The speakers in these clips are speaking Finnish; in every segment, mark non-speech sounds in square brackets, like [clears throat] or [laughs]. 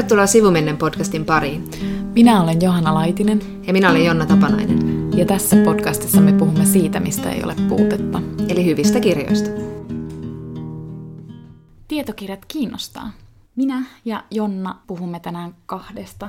Tervetuloa Sivumennen podcastin pariin. Minä olen Johanna Laitinen. Ja minä olen Jonna Tapanainen. Ja tässä podcastissa me puhumme siitä, mistä ei ole puutetta. Eli hyvistä kirjoista. Tietokirjat kiinnostaa. Minä ja Jonna puhumme tänään kahdesta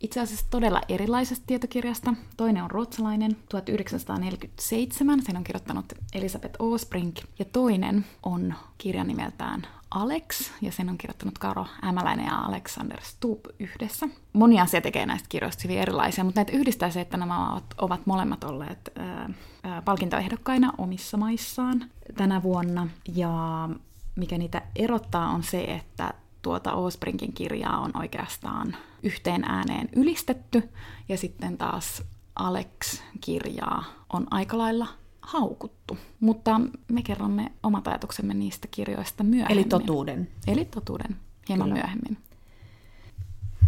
itse asiassa todella erilaisesta tietokirjasta. Toinen on ruotsalainen 1947, sen on kirjoittanut Elisabeth Osbrink. Ja toinen on kirjan nimeltään Alex, ja sen on kirjoittanut Karo Ämäläinen ja Alexander Stubb yhdessä. Moni asia tekee näistä kirjoista hyvin erilaisia, mutta näitä yhdistää se, että nämä ovat, ovat molemmat olleet ää, ää, palkintoehdokkaina omissa maissaan tänä vuonna. Ja mikä niitä erottaa on se, että tuota Osbrinkin kirjaa on oikeastaan yhteen ääneen ylistetty, ja sitten taas Alex-kirjaa on aika lailla haukuttu. Mutta me kerromme omat ajatuksemme niistä kirjoista myöhemmin. Eli totuuden. Eli totuuden, hieman Kyllä. myöhemmin.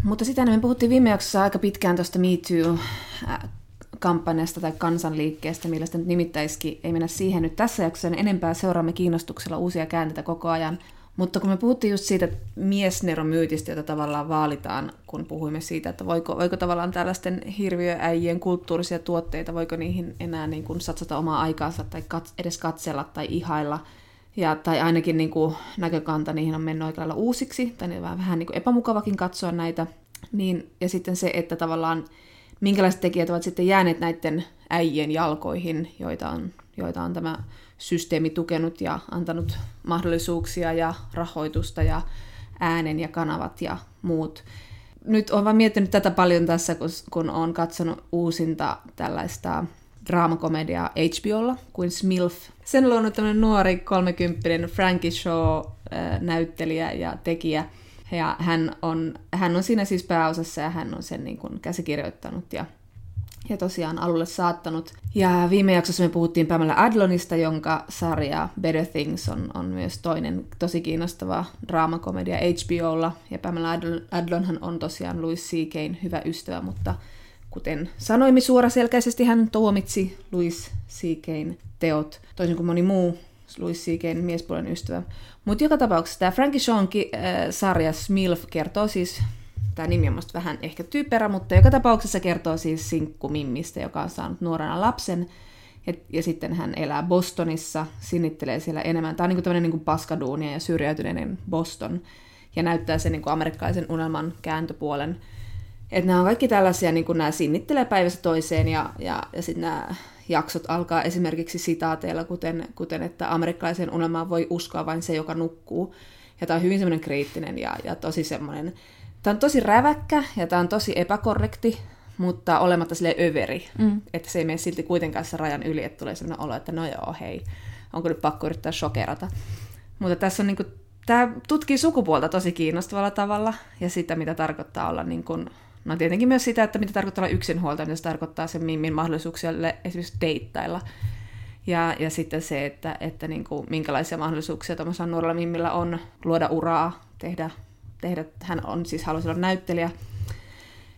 Mutta sitä me puhuttiin viime jaksossa aika pitkään tuosta Me Too kampanjasta tai kansanliikkeestä, millä sitä nyt nimittäisikin. Ei mennä siihen nyt tässä jaksossa enempää. Seuraamme kiinnostuksella uusia käänteitä koko ajan. Mutta kun me puhuttiin just siitä miesneromyytistä, jota tavallaan vaalitaan, kun puhuimme siitä, että voiko, voiko tavallaan tällaisten hirviöäijien kulttuurisia tuotteita, voiko niihin enää niin kuin satsata omaa aikaansa tai kat, edes katsella tai ihailla, ja, tai ainakin niin kuin näkökanta niihin on mennyt aika lailla uusiksi, tai ne vähän, vähän niin kuin epämukavakin katsoa näitä. Niin, ja sitten se, että tavallaan minkälaiset tekijät ovat sitten jääneet näiden äijien jalkoihin, joita on, joita on tämä systeemi tukenut ja antanut mahdollisuuksia ja rahoitusta ja äänen ja kanavat ja muut. Nyt olen vaan miettinyt tätä paljon tässä, kun olen katsonut uusinta tällaista draamakomediaa HBOlla kuin Smilf. Sen luonut tämmöinen nuori kolmekymppinen Frankie Shaw-näyttelijä ja tekijä. Ja hän on, hän on siinä siis pääosassa ja hän on sen niin kuin käsikirjoittanut ja ja tosiaan alulle saattanut. Ja viime jaksossa me puhuttiin Pamela Adlonista, jonka sarja Better Things on, on myös toinen tosi kiinnostava draamakomedia HBOlla. Ja Pamela Adlonhan on tosiaan Louis C.K.'n hyvä ystävä, mutta kuten sanoimme suoraselkäisesti, hän tuomitsi Louis C.K.'n teot, toisin kuin moni muu Louis C.K.'n miespuolen ystävä. Mutta joka tapauksessa tämä Frankie Shawn äh, sarja Smilf kertoo siis Tämä nimi on musta vähän ehkä typerä, mutta joka tapauksessa kertoo siis Sinkku Mimmistä, joka on saanut nuorena lapsen. Ja, ja sitten hän elää Bostonissa, sinnittelee siellä enemmän. Tämä on niin tämmöinen niin paskaduunia ja syrjäytyneinen Boston. Ja näyttää sen niin kuin amerikkalaisen unelman kääntöpuolen. Että nämä on kaikki tällaisia, niin nämä sinnittelee päivästä toiseen ja, ja, ja sitten nämä jaksot alkaa esimerkiksi sitaateilla, kuten, kuten että amerikkalaisen unelmaan voi uskoa vain se, joka nukkuu. Ja tämä on hyvin semmoinen kriittinen ja, ja tosi semmoinen Tämä on tosi räväkkä ja tämä on tosi epäkorrekti, mutta olematta sille överi. Mm. Että se ei mene silti kuitenkaan se rajan yli, että tulee sellainen olo, että no joo, hei, onko nyt pakko yrittää shokerata. Mutta tässä on niin kuin, tämä tutkii sukupuolta tosi kiinnostavalla tavalla ja sitä, mitä tarkoittaa olla niin kuin, no tietenkin myös sitä, että mitä tarkoittaa olla yksinhuoltaja, mitä se tarkoittaa sen Mimmin mahdollisuuksia esimerkiksi deittailla. Ja, ja sitten se, että, että niin kuin, minkälaisia mahdollisuuksia tuollaisella nuorella Mimmillä on luoda uraa, tehdä tehdä, hän on siis halusi olla näyttelijä.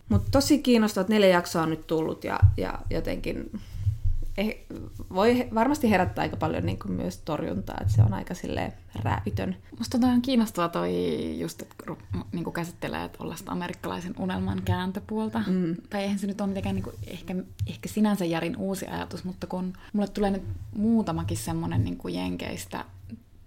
Mutta tosi kiinnostavat neljä jaksoa on nyt tullut ja, ja jotenkin eh, voi varmasti herättää aika paljon niin kuin myös torjuntaa, että se on aika silleen rääpitön. Musta on ihan kiinnostavaa toi just, että niin kuin käsittelee tuollaista amerikkalaisen unelman kääntöpuolta. Mm. Tai eihän se nyt ole mitenkään niin kuin, ehkä, ehkä sinänsä järin uusi ajatus, mutta kun mulle tulee nyt muutamakin semmoinen niin kuin jenkeistä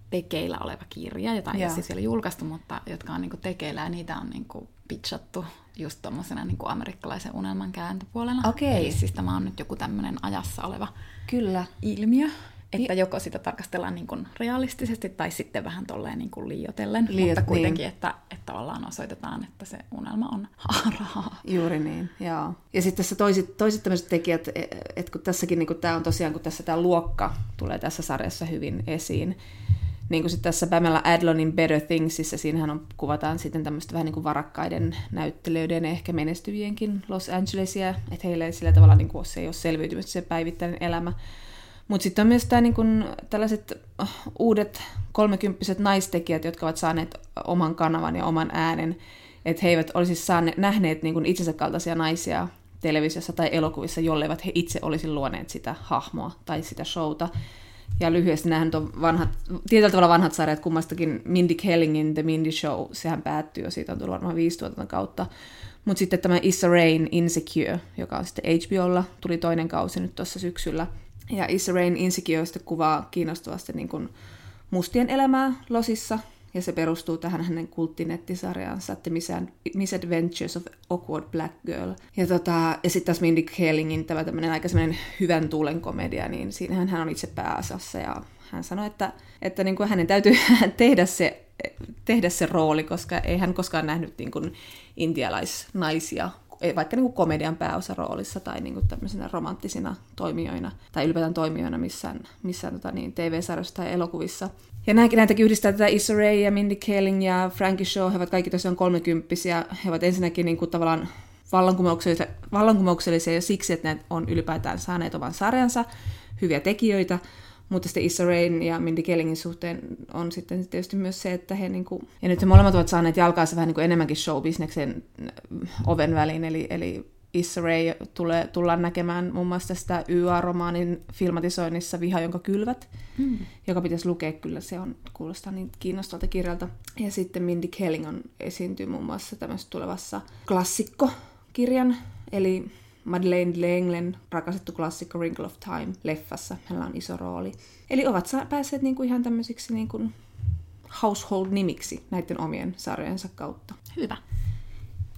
tekeillä oleva kirja, jota ei siis vielä julkaistu, mutta jotka on niinku tekeillä ja niitä on niinku pitchattu just tuommoisena niinku amerikkalaisen unelman kääntöpuolena. Okay. Eli siis tämä on nyt joku tämmöinen ajassa oleva Kyllä. ilmiö. Että niin. joko sitä tarkastellaan niin kuin realistisesti tai sitten vähän tolleen niin kuin liiotellen, Liiot, mutta kuitenkin, niin. että, että tavallaan osoitetaan, että se unelma on [laughs] haaraa. Juuri niin, joo. Ja sitten tässä toiset, toiset tämmöiset tekijät, e, että kun tässäkin niin kuin tämä on tosiaan, kun tässä tämä luokka tulee tässä sarjassa hyvin esiin, niin kuin sitten tässä Pamela Adlonin Better Thingsissa, siinähän on, kuvataan sitten tämmöistä vähän niin kuin varakkaiden näyttelijöiden ja ehkä menestyvienkin Los Angelesia, että heillä ei sillä tavalla niin kuin, se ei ole selviytymistä se päivittäinen elämä. Mutta sitten on myös tämä, niin kuin, tällaiset uh, uudet kolmekymppiset naistekijät, jotka ovat saaneet oman kanavan ja oman äänen, että he eivät olisi saaneet, nähneet niin kuin itsensä kaltaisia naisia televisiossa tai elokuvissa, jolleivät he itse olisi luoneet sitä hahmoa tai sitä showta. Ja lyhyesti nämähän on vanhat, tietyllä tavalla vanhat sarjat kummastakin. Mindy Kellingin The Mindy Show, sehän päättyy jo, siitä on tullut varmaan viisi tuotannon kautta. Mutta sitten tämä Issa Rain Insecure, joka on sitten HBOlla, tuli toinen kausi nyt tuossa syksyllä. Ja Issa Rain Insecure sitten kuvaa kiinnostavasti niin kuin mustien elämää Losissa, ja se perustuu tähän hänen kulttinettisarjaansa The Misadventures of Awkward Black Girl. Ja, tota, ja sitten taas Mindy Kalingin tämä tämmöinen aika hyvän tuulen komedia, niin siinähän hän on itse pääasiassa ja hän sanoi, että, että niin kuin hänen täytyy [laughs] tehdä se, tehdä se rooli, koska ei hän koskaan nähnyt niin kuin intialaisnaisia vaikka niin kuin komedian pääosaroolissa tai niin kuin tämmöisenä romanttisina toimijoina tai ylipäätään toimijoina missään, missään tota niin, TV-sarjassa tai elokuvissa. Ja näinkin näitäkin yhdistää tätä Issa Rae ja Mindy Kaling ja Frankie Shaw, he ovat kaikki tosiaan kolmekymppisiä. He ovat ensinnäkin niin kuin tavallaan vallankumouksellisia, vallankumouksellisia jo siksi, että ne on ylipäätään saaneet oman sarjansa, hyviä tekijöitä, mutta sitten Issa Rain ja Mindy Kellingin suhteen on sitten tietysti myös se, että he niinku, ja nyt he molemmat ovat saaneet jalkaansa vähän niin kuin enemmänkin showbisneksen oven väliin, eli, eli Issa Rae tulee, tullaan näkemään muun muassa sitä YA-romaanin filmatisoinnissa Viha, jonka kylvät, mm. joka pitäisi lukea kyllä, se on, kuulostaa niin kiinnostavalta kirjalta. Ja sitten Mindy Kelling on esiintyy muun muassa tämmöisessä tulevassa klassikkokirjan, eli Madeleine Lenglen rakastettu klassikko Wrinkle of Time leffassa. Hänellä on iso rooli. Eli ovat päässeet niinku ihan tämmöisiksi niinku household-nimiksi näiden omien sarjojensa kautta. Hyvä.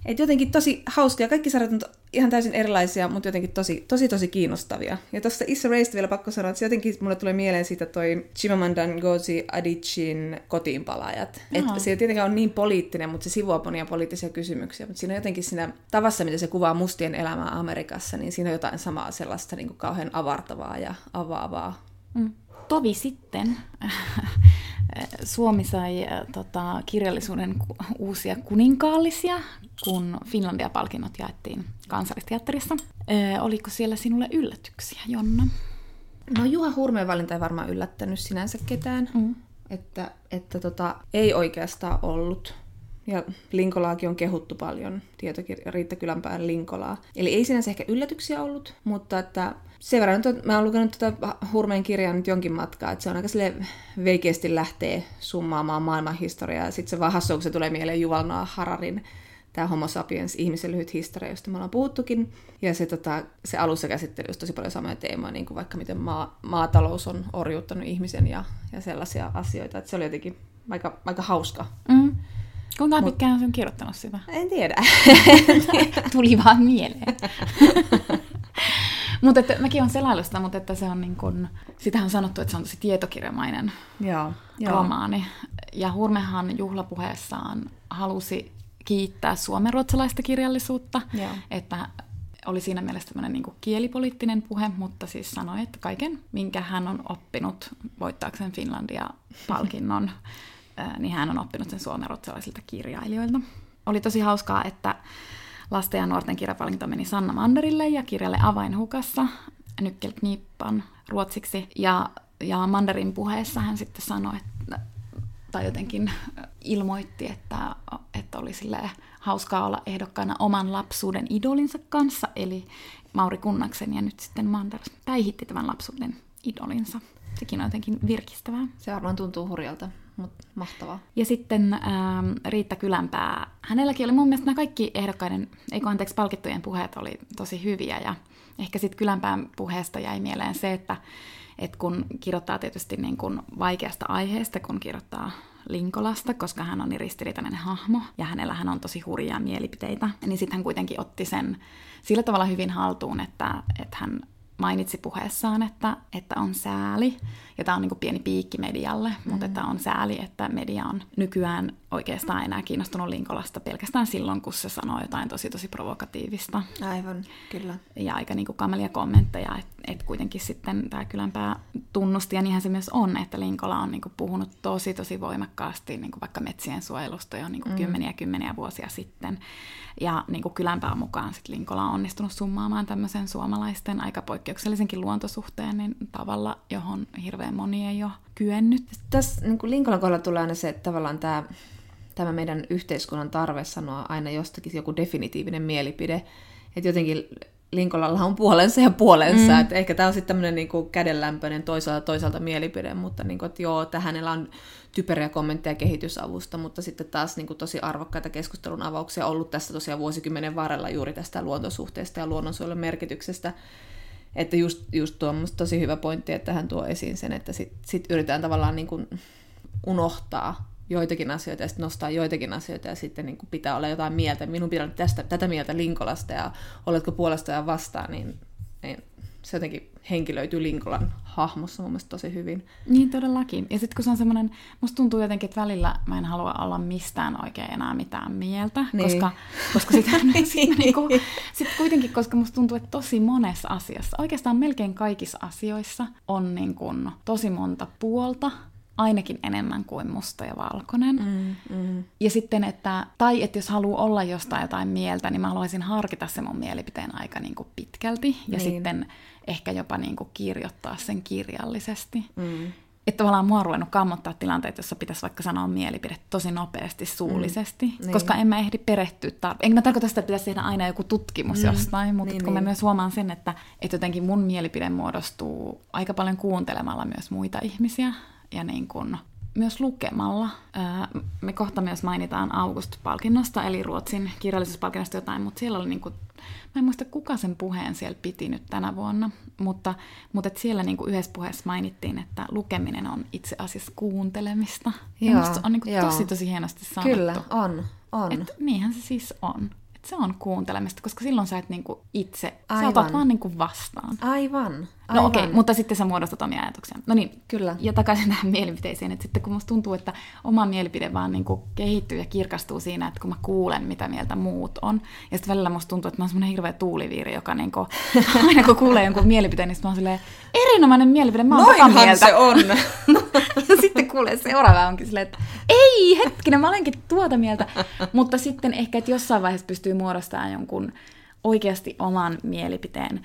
Et jotenkin tosi hauskia. Kaikki sarjat on ihan täysin erilaisia, mutta jotenkin tosi, tosi, tosi kiinnostavia. Ja tuosta Issa Raista vielä pakko sanoa, että jotenkin mulle tulee mieleen siitä toi Chimamanda Ngozi Adichin kotiinpalaajat. Että se ei tietenkään ole niin poliittinen, mutta se sivuaa monia poliittisia kysymyksiä. Mutta siinä on jotenkin siinä tavassa, mitä se kuvaa mustien elämää Amerikassa, niin siinä on jotain samaa sellaista niin kuin kauhean avartavaa ja avaavaa. Mm. Tovi sitten [laughs] Suomi sai tota, kirjallisuuden uusia kuninkaallisia, kun Finlandia-palkinnot jaettiin kansallisteatterissa. Ö, oliko siellä sinulle yllätyksiä, Jonna? No Juha Hurmeen valinta ei varmaan yllättänyt sinänsä ketään. Mm. Että, että tota, ei oikeastaan ollut. Ja Linkolaakin on kehuttu paljon, tietokirja Riitta Kylänpään Linkolaa. Eli ei sinänsä ehkä yllätyksiä ollut, mutta että sen verran, että mä oon lukenut tätä Hurmeen kirjaa nyt jonkin matkaa, että se on aika sille veikeästi lähtee summaamaan maailmanhistoriaa. Ja sitten se vaan hassu, kun se tulee mieleen Yuval Noah Hararin tämä Homo sapiens, ihmisen lyhyt historia, josta me ollaan puhuttukin. Ja se, tota, se alussa käsitteli tosi paljon samoja teemoja, niin kuin vaikka miten maa, maatalous on orjuuttanut ihmisen ja, ja sellaisia asioita. Että se oli jotenkin aika, aika hauska. Mm. Kuinka Mut, pitkään on kirjoittanut sitä? En tiedä. [laughs] Tuli vaan mieleen. [laughs] mutta että, mäkin on selailu sitä, mutta että se on niin kun, sitähän on sanottu, että se on tosi tietokirjamainen joo, romaani. Ja Hurmehan juhlapuheessaan halusi kiittää suomenruotsalaista kirjallisuutta, Joo. että oli siinä mielessä tämmöinen niin kielipoliittinen puhe, mutta siis sanoi, että kaiken, minkä hän on oppinut voittaakseen Finlandia-palkinnon, [laughs] niin hän on oppinut sen suomenruotsalaisilta kirjailijoilta. Oli tosi hauskaa, että lasten ja nuorten kirjapalkinto meni Sanna Manderille ja kirjalle Avainhukassa Nykkelkniippan ruotsiksi. Ja, ja Manderin puheessa hän sitten sanoi, että tai jotenkin ilmoitti, että, että oli hauskaa olla ehdokkaana oman lapsuuden idolinsa kanssa, eli Mauri Kunnaksen, ja nyt sitten Manders päihitti tämän lapsuuden idolinsa. Sekin on jotenkin virkistävää. Se varmaan tuntuu hurjalta, mutta mahtavaa. Ja sitten ähm, Riitta Kylänpää. Hänelläkin oli mun mielestä nämä kaikki ehdokkaiden, eikö anteeksi, palkittujen puheet oli tosi hyviä. Ja ehkä sitten Kylänpään puheesta jäi mieleen se, että, että kun kirjoittaa tietysti niin kuin vaikeasta aiheesta, kun kirjoittaa Linkolasta, koska hän on niin ristiriitainen hahmo ja hänellä hän on tosi hurjia mielipiteitä, niin sitten hän kuitenkin otti sen sillä tavalla hyvin haltuun, että, että hän mainitsi puheessaan, että, että on sääli, ja tämä on niin pieni piikki medialle, mm. mutta että on sääli, että media on nykyään oikeastaan enää kiinnostunut Linkolasta pelkästään silloin, kun se sanoo jotain tosi tosi provokatiivista. Aivan, kyllä. Ja aika niin kuin kamelia kommentteja, että et kuitenkin sitten tämä kylänpää tunnusti, ja niinhän se myös on, että Linkola on niin kuin puhunut tosi tosi voimakkaasti niin kuin vaikka metsien suojelusta jo niin kuin mm. kymmeniä kymmeniä vuosia sitten. Ja niin kuin kylänpää mukaan sitten Linkola on onnistunut summaamaan tämmöisen suomalaisten aika poikkeuksellisenkin luontosuhteen niin tavalla, johon hirveän moni ei ole kyennyt. Tässä niin kuin Linkolan kohdalla tulee aina se, että tavallaan tämä, tämä meidän yhteiskunnan tarve sanoa aina jostakin joku definitiivinen mielipide. Että jotenkin Linkolalla on puolensa ja puolensa, mm. että ehkä tämä on sitten tämmöinen niin kädenlämpöinen toisaalta toisaalta mielipide, mutta niin kuin, että joo, että hänellä on typeriä kommentteja kehitysavusta, mutta sitten taas niin kuin tosi arvokkaita keskustelun avauksia ollut tässä tosiaan vuosikymmenen varrella juuri tästä luontosuhteesta ja luonnonsuojelun merkityksestä, että just, just tuo on tosi hyvä pointti, että hän tuo esiin sen, että sitten sit yritetään tavallaan niin kuin unohtaa joitakin asioita ja sitten nostaa joitakin asioita ja sitten niin kuin pitää olla jotain mieltä. Minun pitää olla tästä, tätä mieltä Linkolasta ja oletko puolesta ja vastaan, niin, niin se jotenkin henkilöityy Linkolan hahmossa mun mielestä tosi hyvin. Niin todellakin. Ja sitten kun se on semmoinen, musta tuntuu jotenkin, että välillä mä en halua olla mistään oikein enää mitään mieltä, niin. koska, koska sitä, sit, [laughs] [laughs] niinku, sit kuitenkin, koska musta tuntuu, että tosi monessa asiassa, oikeastaan melkein kaikissa asioissa on niin kun, tosi monta puolta, ainakin enemmän kuin musta ja valkoinen. Mm, mm. Ja sitten, että, tai että jos haluaa olla jostain jotain mieltä, niin mä haluaisin harkita se mun mielipiteen aika niin kuin pitkälti. Ja niin. sitten ehkä jopa niin kuin kirjoittaa sen kirjallisesti. Mm. Että tavallaan mua on ruvennut kammottaa tilanteet, jossa pitäisi vaikka sanoa mielipide tosi nopeasti suullisesti, mm. niin. koska en mä ehdi perehtyä tarpeeksi. Enkä mä tarkoita sitä, että pitäisi tehdä aina joku tutkimus mm. jostain, mutta niin, kun niin. mä myös huomaan sen, että, että jotenkin mun mielipide muodostuu aika paljon kuuntelemalla myös muita ihmisiä ja niin kuin myös lukemalla. Me kohta myös mainitaan August-palkinnosta, eli Ruotsin kirjallisuuspalkinnosta jotain, mutta siellä oli niin kuin, mä en muista kuka sen puheen siellä piti nyt tänä vuonna, mutta, mutta et siellä niin kuin yhdessä puheessa mainittiin, että lukeminen on itse asiassa kuuntelemista. Joo, ja on niin kuin tosi tosi hienosti sanottu. Kyllä, on. on. Et niinhän se siis on se on kuuntelemista, koska silloin sä et niinku itse, Aivan. sä otat vaan niinku vastaan. Aivan. No okei, okay, mutta sitten sä muodostat omia ajatuksia. No niin, kyllä. Ja takaisin tähän mielipiteisiin, että sitten kun musta tuntuu, että oma mielipide vaan niinku kehittyy ja kirkastuu siinä, että kun mä kuulen, mitä mieltä muut on. Ja sitten välillä musta tuntuu, että mä oon semmoinen hirveä tuuliviiri, joka niinku, [laughs] aina kun kuulee jonkun mielipiteen, niin mä oon silleen, erinomainen mielipide, mä oon Noinhan mieltä. se on. [laughs] ja sitten kuulee seuraava onkin silleen, että ei, hetkinen, mä olenkin tuota mieltä. Mutta sitten ehkä, että jossain vaiheessa pystyy muodostamaan jonkun oikeasti oman mielipiteen.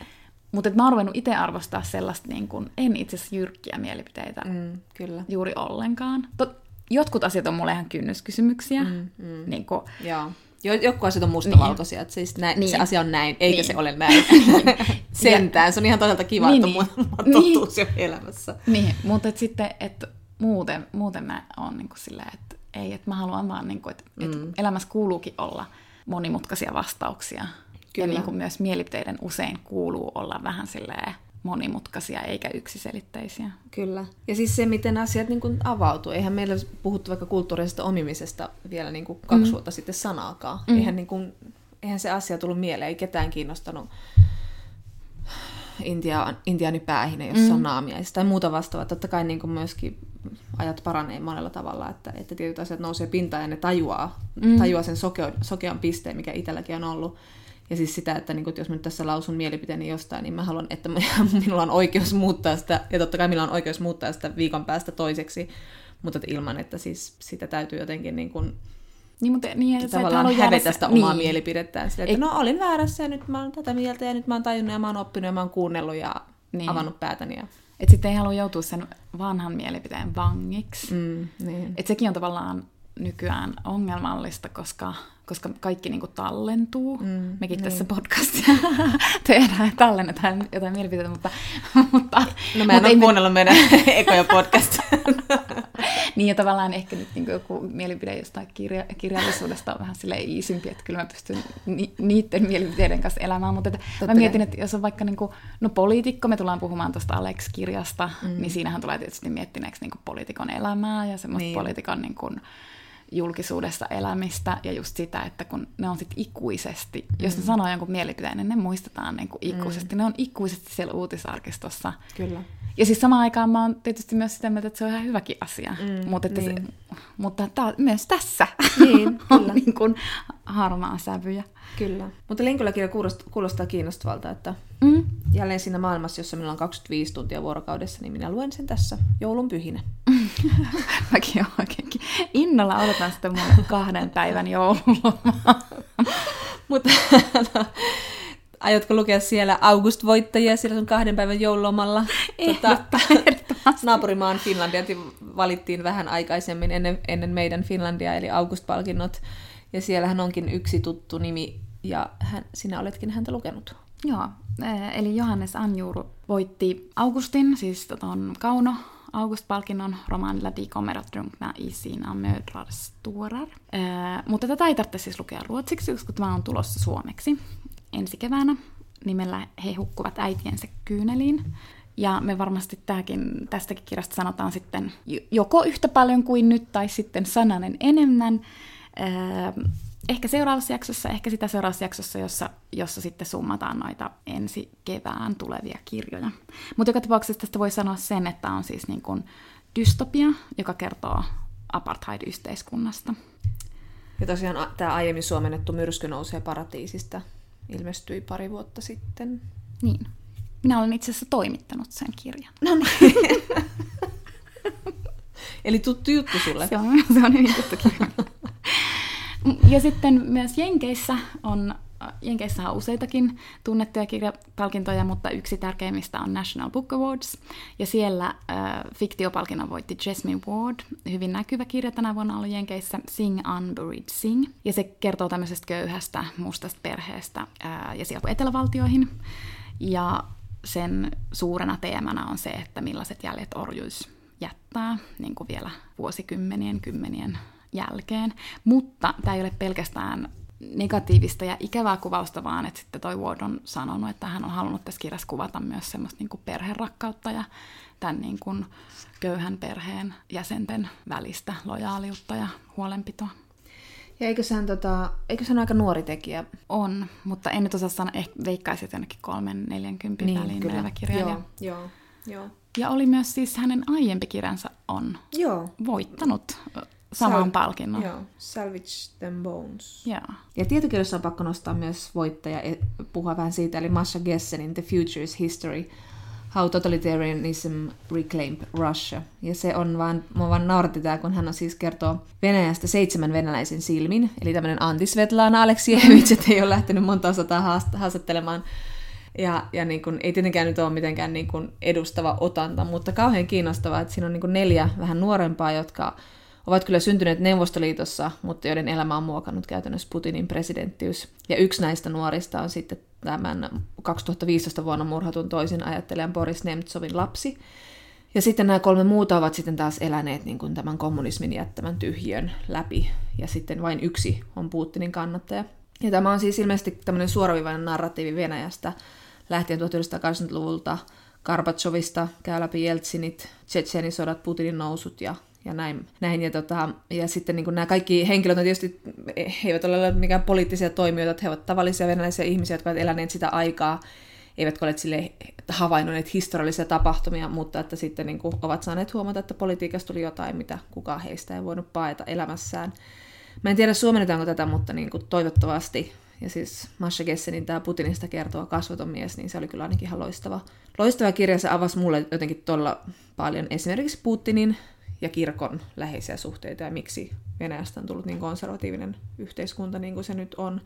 Mutta mä oon ruvennut itse arvostaa sellaista, niin kun, en itse asiassa jyrkkiä mielipiteitä mm, kyllä. juuri ollenkaan. Tot, jotkut asiat on mulle ihan kynnyskysymyksiä. Mm, mm. Niin kun, Joo. Jo, joku asiat on mustavalkoisia, niin. että siis näin, niin. se asia on näin, eikä niin. se ole näin. [laughs] [laughs] Sentään, se on ihan toisaalta kiva, niin, että niin. [laughs] on niin. totuus jo elämässä. Niin, mutta et sitten, että muuten, muuten mä oon niin silleen, että ei, että mä haluan vaan, niin kuin, että, mm. että elämässä kuuluukin olla monimutkaisia vastauksia. Kyllä. Ja niin kuin myös mielipiteiden usein kuuluu olla vähän silleen monimutkaisia eikä yksiselitteisiä. Kyllä. Ja siis se, miten asiat niin kuin avautuu. Eihän meillä puhuttu vaikka kulttuurisesta omimisesta vielä niin kuin kaksi mm. vuotta sitten sanaakaan. Mm. Eihän, niin kuin, eihän se asia tullut mieleen, ei ketään kiinnostanut Intia, intiaanipäähinen, jossa mm. on naamiaista tai muuta vastaavaa. Totta kai niin kuin myöskin ajat paranee monella tavalla, että, että tietyt asiat nousee pintaan ja ne tajuaa, mm. tajuaa sen sokean, sokean pisteen, mikä itselläkin on ollut. Ja siis sitä, että niin kun, jos mä nyt tässä lausun mielipiteeni jostain, niin mä haluan, että [laughs] minulla on oikeus muuttaa sitä, ja totta kai minulla on oikeus muuttaa sitä viikon päästä toiseksi, mutta että ilman, että siis sitä täytyy jotenkin niin kuin, niin, mutta, niin, ja tavallaan hävetä sitä omaa niin. mielipidettään. Sille, että Ei. no olin väärässä ja nyt mä oon tätä mieltä ja nyt mä oon tajunnut ja mä oon oppinut ja mä oon kuunnellut ja niin. avannut päätäni. Ja... Että sitten ei halua joutua sen vanhan mielipiteen vangiksi. Mm, niin. Että sekin on tavallaan nykyään ongelmallista, koska koska kaikki niinku tallentuu. Mm, Mekin niin. tässä podcastia [laughs] tehdään ja tallennetaan jotain mielipiteitä, mutta... mutta no mä en ole kuunnellut meidän [laughs] ekoja podcast. [laughs] niin ja tavallaan ehkä nyt niinku joku mielipide jostain kirja, kirjallisuudesta on vähän sille iisimpi, että kyllä mä pystyn ni, niiden mielipiteiden kanssa elämään, mutta että mä mietin, että jos on vaikka niinku, no poliitikko, me tullaan puhumaan tuosta Alex-kirjasta, mm. niin siinähän tulee tietysti miettineeksi niinku poliitikon elämää ja semmoista niin. poliitikon niinku, julkisuudessa elämistä ja just sitä, että kun ne on sitten ikuisesti, mm. jos ne sanoo jonkun mielipiteen, niin ne muistetaan niin kuin ikuisesti. Mm. Ne on ikuisesti siellä uutisarkistossa. Kyllä. Ja siis samaan aikaan mä oon tietysti myös sitä mieltä, että se on ihan hyväkin asia. Mm, mutta että niin. se, mutta tää, myös tässä niin, [laughs] on niin kuin harmaa sävyjä. Kyllä. Mutta Linkoläkirja kuulostaa, kuulostaa kiinnostavalta, että mm. jälleen siinä maailmassa, jossa minulla on 25 tuntia vuorokaudessa, niin minä luen sen tässä joulun pyhinä. [laughs] Mäkin oikeinkin innolla odotan sitä mun kahden päivän joululomaa. [laughs] Mutta aiotko lukea siellä August-voittajia siellä sun kahden päivän joululomalla? [laughs] Tota, [laughs] naapurimaan Finlandia valittiin vähän aikaisemmin ennen, ennen meidän Finlandia, eli August-palkinnot. Ja siellähän onkin yksi tuttu nimi, ja hän, sinä oletkin häntä lukenut. Joo, eh, eli Johannes Anjuru voitti Augustin, siis ton Kauno August-palkinnon romaanilla Die kommer drunkna i sina mödrars tårar. Äh, mutta tätä ei tarvitse siis lukea ruotsiksi, koska tämä on tulossa suomeksi ensi keväänä nimellä He hukkuvat äitiensä kyyneliin. Ja me varmasti tämäkin, tästäkin kirjasta sanotaan sitten joko yhtä paljon kuin nyt, tai sitten sananen enemmän. Äh, ehkä seuraavassa jaksossa, ehkä sitä seuraavassa jaksossa, jossa, jossa sitten summataan noita ensi kevään tulevia kirjoja. Mutta joka tapauksessa tästä voi sanoa sen, että on siis niin kuin dystopia, joka kertoo apartheid-yhteiskunnasta. Ja tosiaan tämä aiemmin suomennettu Myrsky nousee paratiisista ilmestyi pari vuotta sitten. Niin. Minä olen itse asiassa toimittanut sen kirjan. No niin. [laughs] Eli tuttu juttu sulle. Se on, se on hyvin tuttu kirja. [laughs] Ja sitten myös Jenkeissä on Jenkeissä on useitakin tunnettuja kirjapalkintoja, mutta yksi tärkeimmistä on National Book Awards. Ja siellä äh, fiktiopalkinnon voitti Jasmine Ward, hyvin näkyvä kirja tänä vuonna ollut Jenkeissä, Sing Unburied Sing. Ja se kertoo tämmöisestä köyhästä mustasta perheestä äh, ja sieltä etelävaltioihin. Ja sen suurena teemana on se, että millaiset jäljet orjuus jättää niin kuin vielä vuosikymmenien, kymmenien jälkeen. Mutta tämä ei ole pelkästään negatiivista ja ikävää kuvausta, vaan että sitten toi Ward on sanonut, että hän on halunnut tässä kirjassa kuvata myös semmoista niin kuin perherakkautta ja tämän niin kuin köyhän perheen jäsenten välistä lojaaliutta ja huolenpitoa. Ja eikö hän, tota, eikö hän aika nuori tekijä? On, mutta en nyt osaa sanoa, ehkä veikkaisin jonnekin kolmen, neljänkympin niin, väliin menevä kirjailija. Joo, joo, joo. Ja oli myös siis hänen aiempi kirjansa on Joo. voittanut saman Sal- palkinnon. Joo, Salvage Them Bones. Joo. Ja tietokirjassa on pakko nostaa myös voittaja, e, puhua vähän siitä, eli Masha Gessenin The Future's History, How Totalitarianism Reclaimed Russia. Ja se on vaan, mua vaan nauratti tää, kun hän on siis kertoo Venäjästä seitsemän venäläisen silmin, eli tämmöinen antisvetlana Aleksievich, että ei ole lähtenyt monta sataa haastattelemaan ja, ja niin kun, ei tietenkään nyt ole mitenkään niin kun edustava otanta, mutta kauhean kiinnostavaa, että siinä on niin kun neljä vähän nuorempaa, jotka ovat kyllä syntyneet Neuvostoliitossa, mutta joiden elämä on muokannut käytännössä Putinin presidenttiys. Ja yksi näistä nuorista on sitten tämän 2015 vuonna murhatun toisin ajattelijan Boris Nemtsovin lapsi. Ja sitten nämä kolme muuta ovat sitten taas eläneet niin kuin tämän kommunismin jättämän tyhjön läpi. Ja sitten vain yksi on Putinin kannattaja. Ja tämä on siis ilmeisesti tämmöinen suoraviivainen narratiivi Venäjästä lähtien 1980-luvulta. Karbatsovista käy läpi Jeltsinit, Tsetsenisodat, Putinin nousut ja ja näin. näin. Ja, tota, ja sitten niin nämä kaikki henkilöt on tietysti, he eivät ole mikään poliittisia toimijoita, että he ovat tavallisia venäläisiä ihmisiä, jotka ovat eläneet sitä aikaa, eivät ole sille havainnoneet historiallisia tapahtumia, mutta että sitten niin kuin ovat saaneet huomata, että politiikasta tuli jotain, mitä kukaan heistä ei voinut paeta elämässään. Mä en tiedä suomennetaanko tätä, mutta niin kuin toivottavasti. Ja siis Masha Gessenin tämä Putinista kertova kasvoton mies, niin se oli kyllä ainakin ihan loistava. Loistava kirja, se avasi mulle jotenkin todella paljon esimerkiksi Putinin ja kirkon läheisiä suhteita ja miksi Venäjästä on tullut niin konservatiivinen yhteiskunta niin kuin se nyt on.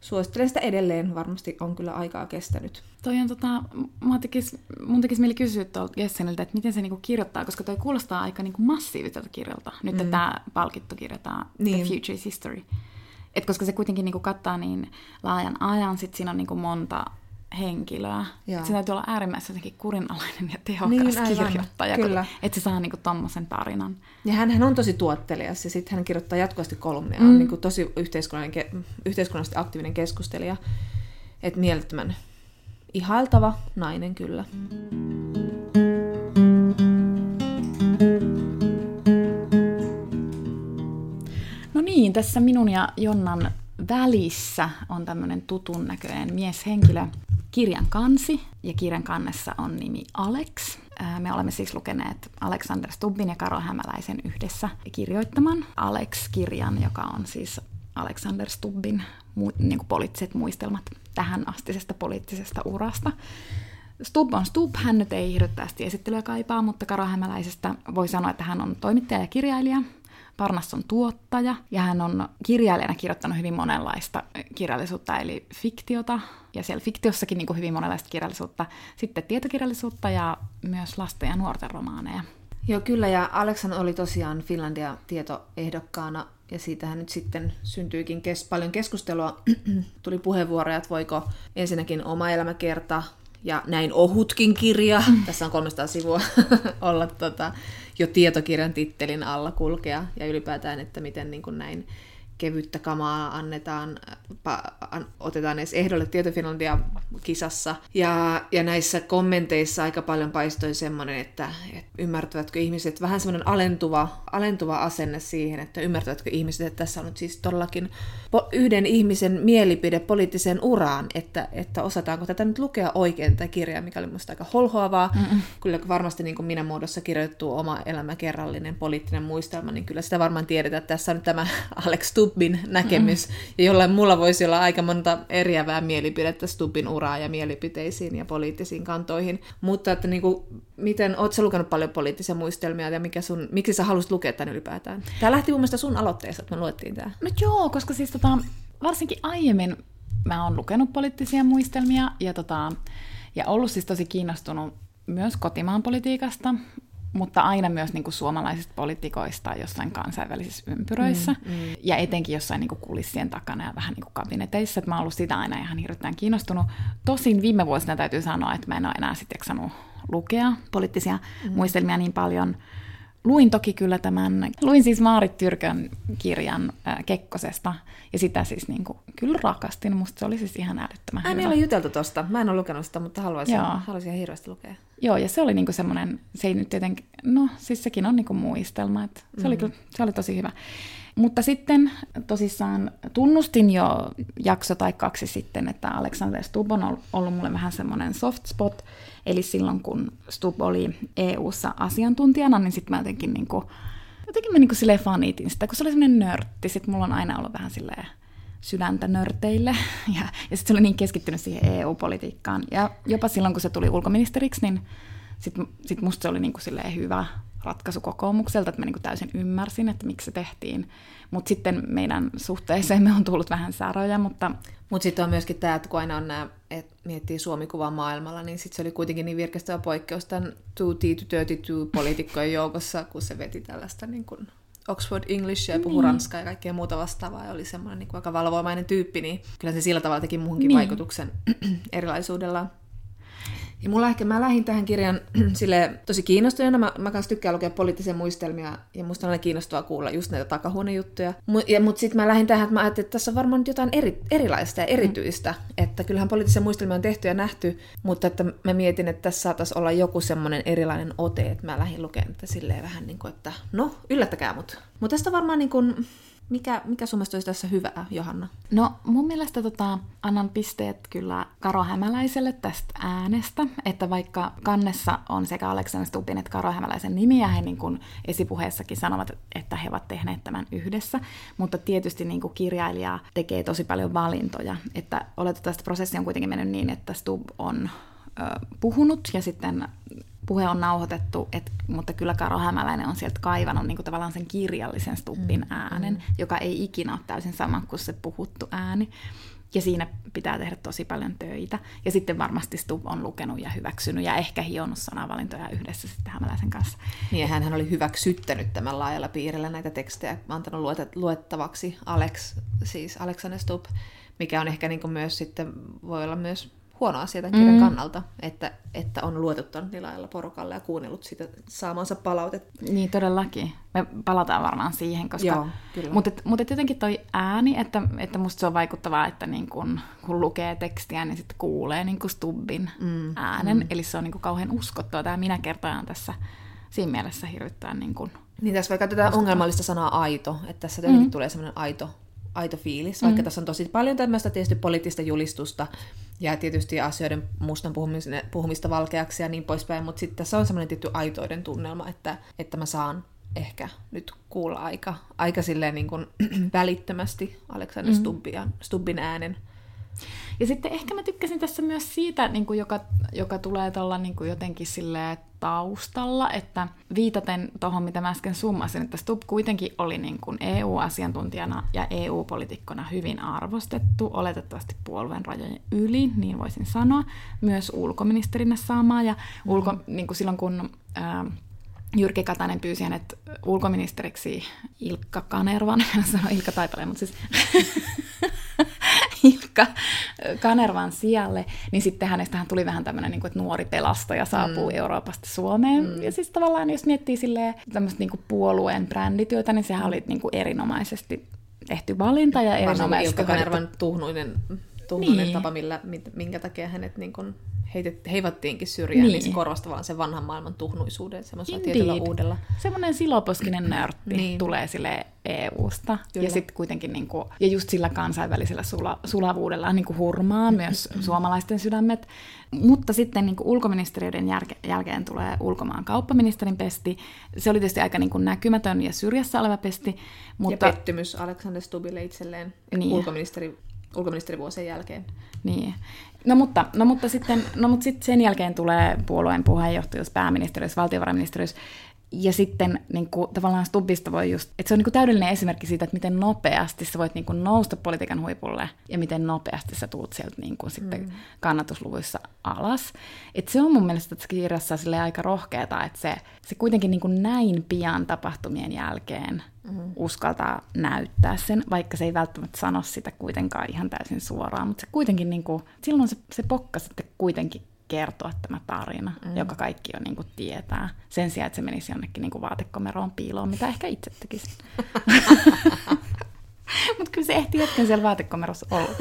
Suosittelen sitä edelleen, varmasti on kyllä aikaa kestänyt. Toi on tota, mun tekisi, mun tekisi mieli kysyä tuolta Jesseniltä, että miten se niinku kirjoittaa, koska toi kuulostaa aika niinku massiiviselta kirjalta. Nyt mm. tämä palkittu kirjataan niin. The Future History. Et koska se kuitenkin niinku kattaa niin laajan ajan, sit siinä on niinku monta henkilöä. Se täytyy olla äärimmäisen jotenkin kurinalainen ja tehokas niin, kirjoittaja, Kyllä. että se saa niinku tommosen tarinan. Ja hän, hän on tosi tuottelias ja sitten hän kirjoittaa jatkuvasti kolumnia. Mm. On niinku tosi yhteiskunnallisesti aktiivinen keskustelija. Että mielettömän ihailtava nainen kyllä. No niin, tässä minun ja Jonnan välissä on tämmöinen tutun näköinen mieshenkilö, kirjan kansi, ja kirjan kannessa on nimi Alex. Me olemme siis lukeneet Alexander Stubbin ja Karol Hämäläisen yhdessä kirjoittaman Alex-kirjan, joka on siis Alexander Stubbin niin kuin poliittiset muistelmat tähän astisesta poliittisesta urasta. Stubb on Stubb, hän nyt ei hirveästi esittelyä kaipaa, mutta Karo Hämäläisestä voi sanoa, että hän on toimittaja ja kirjailija. Parnas on tuottaja ja hän on kirjailijana kirjoittanut hyvin monenlaista kirjallisuutta, eli fiktiota, ja siellä fiktiossakin niin kuin hyvin monenlaista kirjallisuutta, sitten tietokirjallisuutta ja myös lasten ja nuorten romaaneja. Joo, kyllä, ja Aleksan oli tosiaan Finlandia tietoehdokkaana ja siitähän nyt sitten syntyikin kes- paljon keskustelua. [clears throat] Tuli puheenvuoroja, että voiko ensinnäkin oma elämäkerta ja näin ohutkin kirja, [clears throat] tässä on 300 sivua, [laughs] olla tota, jo tietokirjan tittelin alla kulkea ja ylipäätään, että miten niin kuin näin kevyttä kamaa annetaan, pa, an, otetaan edes ehdolle Tietofinlandia kisassa. Ja, ja näissä kommenteissa aika paljon paistoi semmoinen, että, että ymmärtävätkö ihmiset, vähän semmoinen alentuva, alentuva asenne siihen, että ymmärtävätkö ihmiset, että tässä on nyt siis todellakin yhden ihmisen mielipide poliittiseen uraan, että, että osataanko tätä nyt lukea oikein tätä kirjaa, mikä oli minusta aika holhoavaa. Mm-mm. Kyllä varmasti niin kuin minä muodossa kirjoittu oma elämäkerrallinen poliittinen muistelma, niin kyllä sitä varmaan tiedetään, että tässä on nyt tämä [laughs] Alex Stubbin näkemys, mm. ja jollain mulla voisi olla aika monta eriävää mielipidettä Stubbin uraa ja mielipiteisiin ja poliittisiin kantoihin. Mutta että niin kuin, miten, ootko lukenut paljon poliittisia muistelmia ja mikä sun, miksi sä halusit lukea tämän ylipäätään? Tämä lähti mun mielestä sun aloitteesta, että me luettiin tämä. No joo, koska siis tota, varsinkin aiemmin mä oon lukenut poliittisia muistelmia ja, tota, ja ollut siis tosi kiinnostunut myös kotimaan politiikasta, mutta aina myös niin kuin suomalaisista politikoista jossain kansainvälisissä ympyröissä, mm, mm. ja etenkin jossain niin kuin kulissien takana ja vähän niin kuin kabineteissa, että mä oon ollut sitä aina ihan hirveän kiinnostunut. Tosin viime vuosina täytyy sanoa, että mä en ole enää sitten lukea poliittisia mm. muistelmia niin paljon, Luin toki kyllä tämän, luin siis Maarit Tyrkön kirjan äh, Kekkosesta, ja sitä siis niin kuin, kyllä rakastin, musta se oli siis ihan älyttömän Ai, hyvä. on juteltu tosta, mä en ole lukenut sitä, mutta haluaisin, Joo. haluaisin ihan hirveästi lukea. Joo, ja se oli niinku semmoinen, se ei nyt tietenkin, no siis sekin on niinku muistelma, että se, mm-hmm. oli, se oli tosi hyvä. Mutta sitten tosissaan tunnustin jo jakso tai kaksi sitten, että Alexander Stubb on ollut mulle vähän semmoinen soft spot, eli silloin kun Stubb oli EU-ssa asiantuntijana, niin sitten mä jotenkin, niinku, jotenkin mä niinku silleen fanitin sitä, kun se oli semmoinen nörtti, sitten mulla on aina ollut vähän silleen sydäntä nörteille. [laughs] Ja, ja sitten se oli niin keskittynyt siihen EU-politiikkaan. Ja jopa silloin, kun se tuli ulkoministeriksi, niin sitten sit musta se oli niin kuin hyvä ratkaisu kokoomukselta, että mä niin täysin ymmärsin, että miksi se tehtiin. Mutta sitten meidän suhteeseen me on tullut vähän sääröjä, mutta... Mutta sitten on myöskin tämä, että kun aina on nämä, että miettii Suomi-kuvaa maailmalla, niin sitten se oli kuitenkin niin virkestävä poikkeus tämän 2T to poliitikkojen joukossa, kun se veti tällaista niin kuin Oxford English ja puhui niin. ranskaa ja kaikkea muuta vastaavaa ja oli semmoinen niin kuin aika valvoimainen tyyppi, niin kyllä se sillä tavalla teki muuhunkin niin. vaikutuksen [clears throat] erilaisuudella. Ja mulla ehkä, mä lähdin tähän kirjan [clears throat] sille tosi kiinnostuneena. Mä, mä kanssa tykkään lukea poliittisia muistelmia ja musta on aina kiinnostavaa kuulla just näitä takahuonejuttuja. Ja, mutta sitten mä lähdin tähän, että mä ajattelin, että tässä on varmaan jotain eri, erilaista ja erityistä. Mm. Että kyllähän poliittisia muistelmia on tehty ja nähty, mutta että mä mietin, että tässä saataisiin olla joku semmoinen erilainen ote, että mä lähdin lukemaan että silleen vähän niin kuin, että no, yllättäkää mut. Mutta tästä varmaan niin kuin, mikä, mikä sun mielestä olisi tässä hyvää, Johanna? No mun mielestä tota, annan pisteet kyllä Karo Hämäläiselle tästä äänestä, että vaikka kannessa on sekä Aleksander Stubbin että Karo Hämäläisen nimi, ja he niin kuin esipuheessakin sanovat, että he ovat tehneet tämän yhdessä, mutta tietysti niin kuin kirjailija tekee tosi paljon valintoja, että oletetaan, että prosessi on kuitenkin mennyt niin, että Stubb on puhunut ja sitten puhe on nauhoitettu, et, mutta kyllä Karo Hämäläinen on sieltä kaivannut niin kuin tavallaan sen kirjallisen Stubbin mm. äänen, mm. joka ei ikinä ole täysin sama kuin se puhuttu ääni. Ja siinä pitää tehdä tosi paljon töitä. Ja sitten varmasti Stubb on lukenut ja hyväksynyt ja ehkä hionnut sanavalintoja yhdessä sitten Hämäläisen kanssa. Niin ja hän oli hyväksyttänyt tämän laajalla piirillä näitä tekstejä, antanut luettavaksi Alex, siis Alexander Stubb, mikä on ehkä niin myös sitten, voi olla myös huono asia tämän kirjan mm. kannalta, että, että on luotettu niin laajalla porukalle ja kuunnellut sitä saamansa palautetta. Niin todellakin. Me palataan varmaan siihen, koska... Joo, Mutta mut jotenkin toi ääni, että, että musta se on vaikuttavaa, että niin kun, kun lukee tekstiä, niin sitten kuulee niin Stubbin mm, äänen. Mm. Eli se on niin kauhean uskottava. Tämä minä kertaan tässä siinä mielessä hirvittää niin kun, Niin tässä vaikka tätä ongelmallista sanaa aito, että tässä mm. tulee semmoinen aito aito fiilis, vaikka mm. tässä on tosi paljon tämmöistä tietysti poliittista julistusta ja tietysti asioiden mustan puhumista, puhumista valkeaksi ja niin poispäin, mutta sitten tässä on semmoinen tietty aitoiden tunnelma, että, että mä saan ehkä nyt kuulla aika, aika silleen niin kuin [clears throat] välittömästi Alexander mm. Stubbin, Stubbin äänen ja sitten ehkä mä tykkäsin tässä myös siitä, niin kuin joka, joka tulee tuolla niin kuin jotenkin taustalla, että viitaten tuohon, mitä mä äsken summasin, että Stubb kuitenkin oli niin kuin EU-asiantuntijana ja EU-politikkona hyvin arvostettu, oletettavasti puolueen rajojen yli, niin voisin sanoa, myös ulkoministerinä saamaa, ja ulko, mm. niin kuin silloin kun... Ää, Jyrki Katainen pyysi hänet ulkoministeriksi Ilkka Kanervan, [laughs] sanoin Ilkka Taipaleen, mutta siis [laughs] Ilkka Kanervan sijalle, niin sitten hänestähän tuli vähän tämmöinen, niin kuin, että nuori pelastaja saapuu mm. Euroopasta Suomeen. Mm. Ja siis tavallaan, jos miettii silleen tämmöistä niin puolueen brändityötä, niin sehän oli niin kuin erinomaisesti tehty valinta ja erinomaisesti... Ilkka Kanervan tuhnuinen, tuhnuinen niin. tapa, millä, minkä takia hänet niin kuin heitet, heivattiinkin syrjään, niin. niin se korvasta vaan sen vanhan maailman tuhnuisuuden semmoisella tietyllä uudella. Semmoinen siloposkinen nörtti niin. tulee sille EU-sta. Kyllä. Ja sitten kuitenkin, niin kuin, ja just sillä kansainvälisellä sula, sulavuudella niin kuin hurmaa myös suomalaisten sydämet. Mutta sitten niin kuin ulkoministeriöiden jälke, jälkeen tulee ulkomaan kauppaministerin pesti. Se oli tietysti aika niin kuin näkymätön ja syrjässä oleva pesti. Mutta... Ja pettymys Alexander Stubille itselleen niin. ulkoministeri ulkoministerivuosien jälkeen. Niin. No mutta, no mutta, sitten, no mutta sitten sen jälkeen tulee puolueen puheenjohtajuus, pääministeriössä, valtiovarainministeriössä, ja sitten niin kuin, tavallaan Stubbista voi just, että se on niin kuin, täydellinen esimerkki siitä, että miten nopeasti sä voit niin kuin, nousta politiikan huipulle ja miten nopeasti sä tuut sieltä niin kuin, sitten mm. kannatusluvuissa alas. Et se on mun mielestä tässä kirjassa aika rohkeata, että se, se kuitenkin niin kuin, näin pian tapahtumien jälkeen mm. uskaltaa näyttää sen, vaikka se ei välttämättä sano sitä kuitenkaan ihan täysin suoraan, mutta se kuitenkin, niin kuin, silloin se, se pokka sitten kuitenkin kertoa tämä tarina, mm. joka kaikki jo niin kuin tietää, sen sijaan, että se menisi jonnekin niin kuin vaatekomeroon piiloon, mitä ehkä itse tekisin. [laughs] Mutta kyllä se ehti hetken siellä vaatekomerossa olla. [laughs]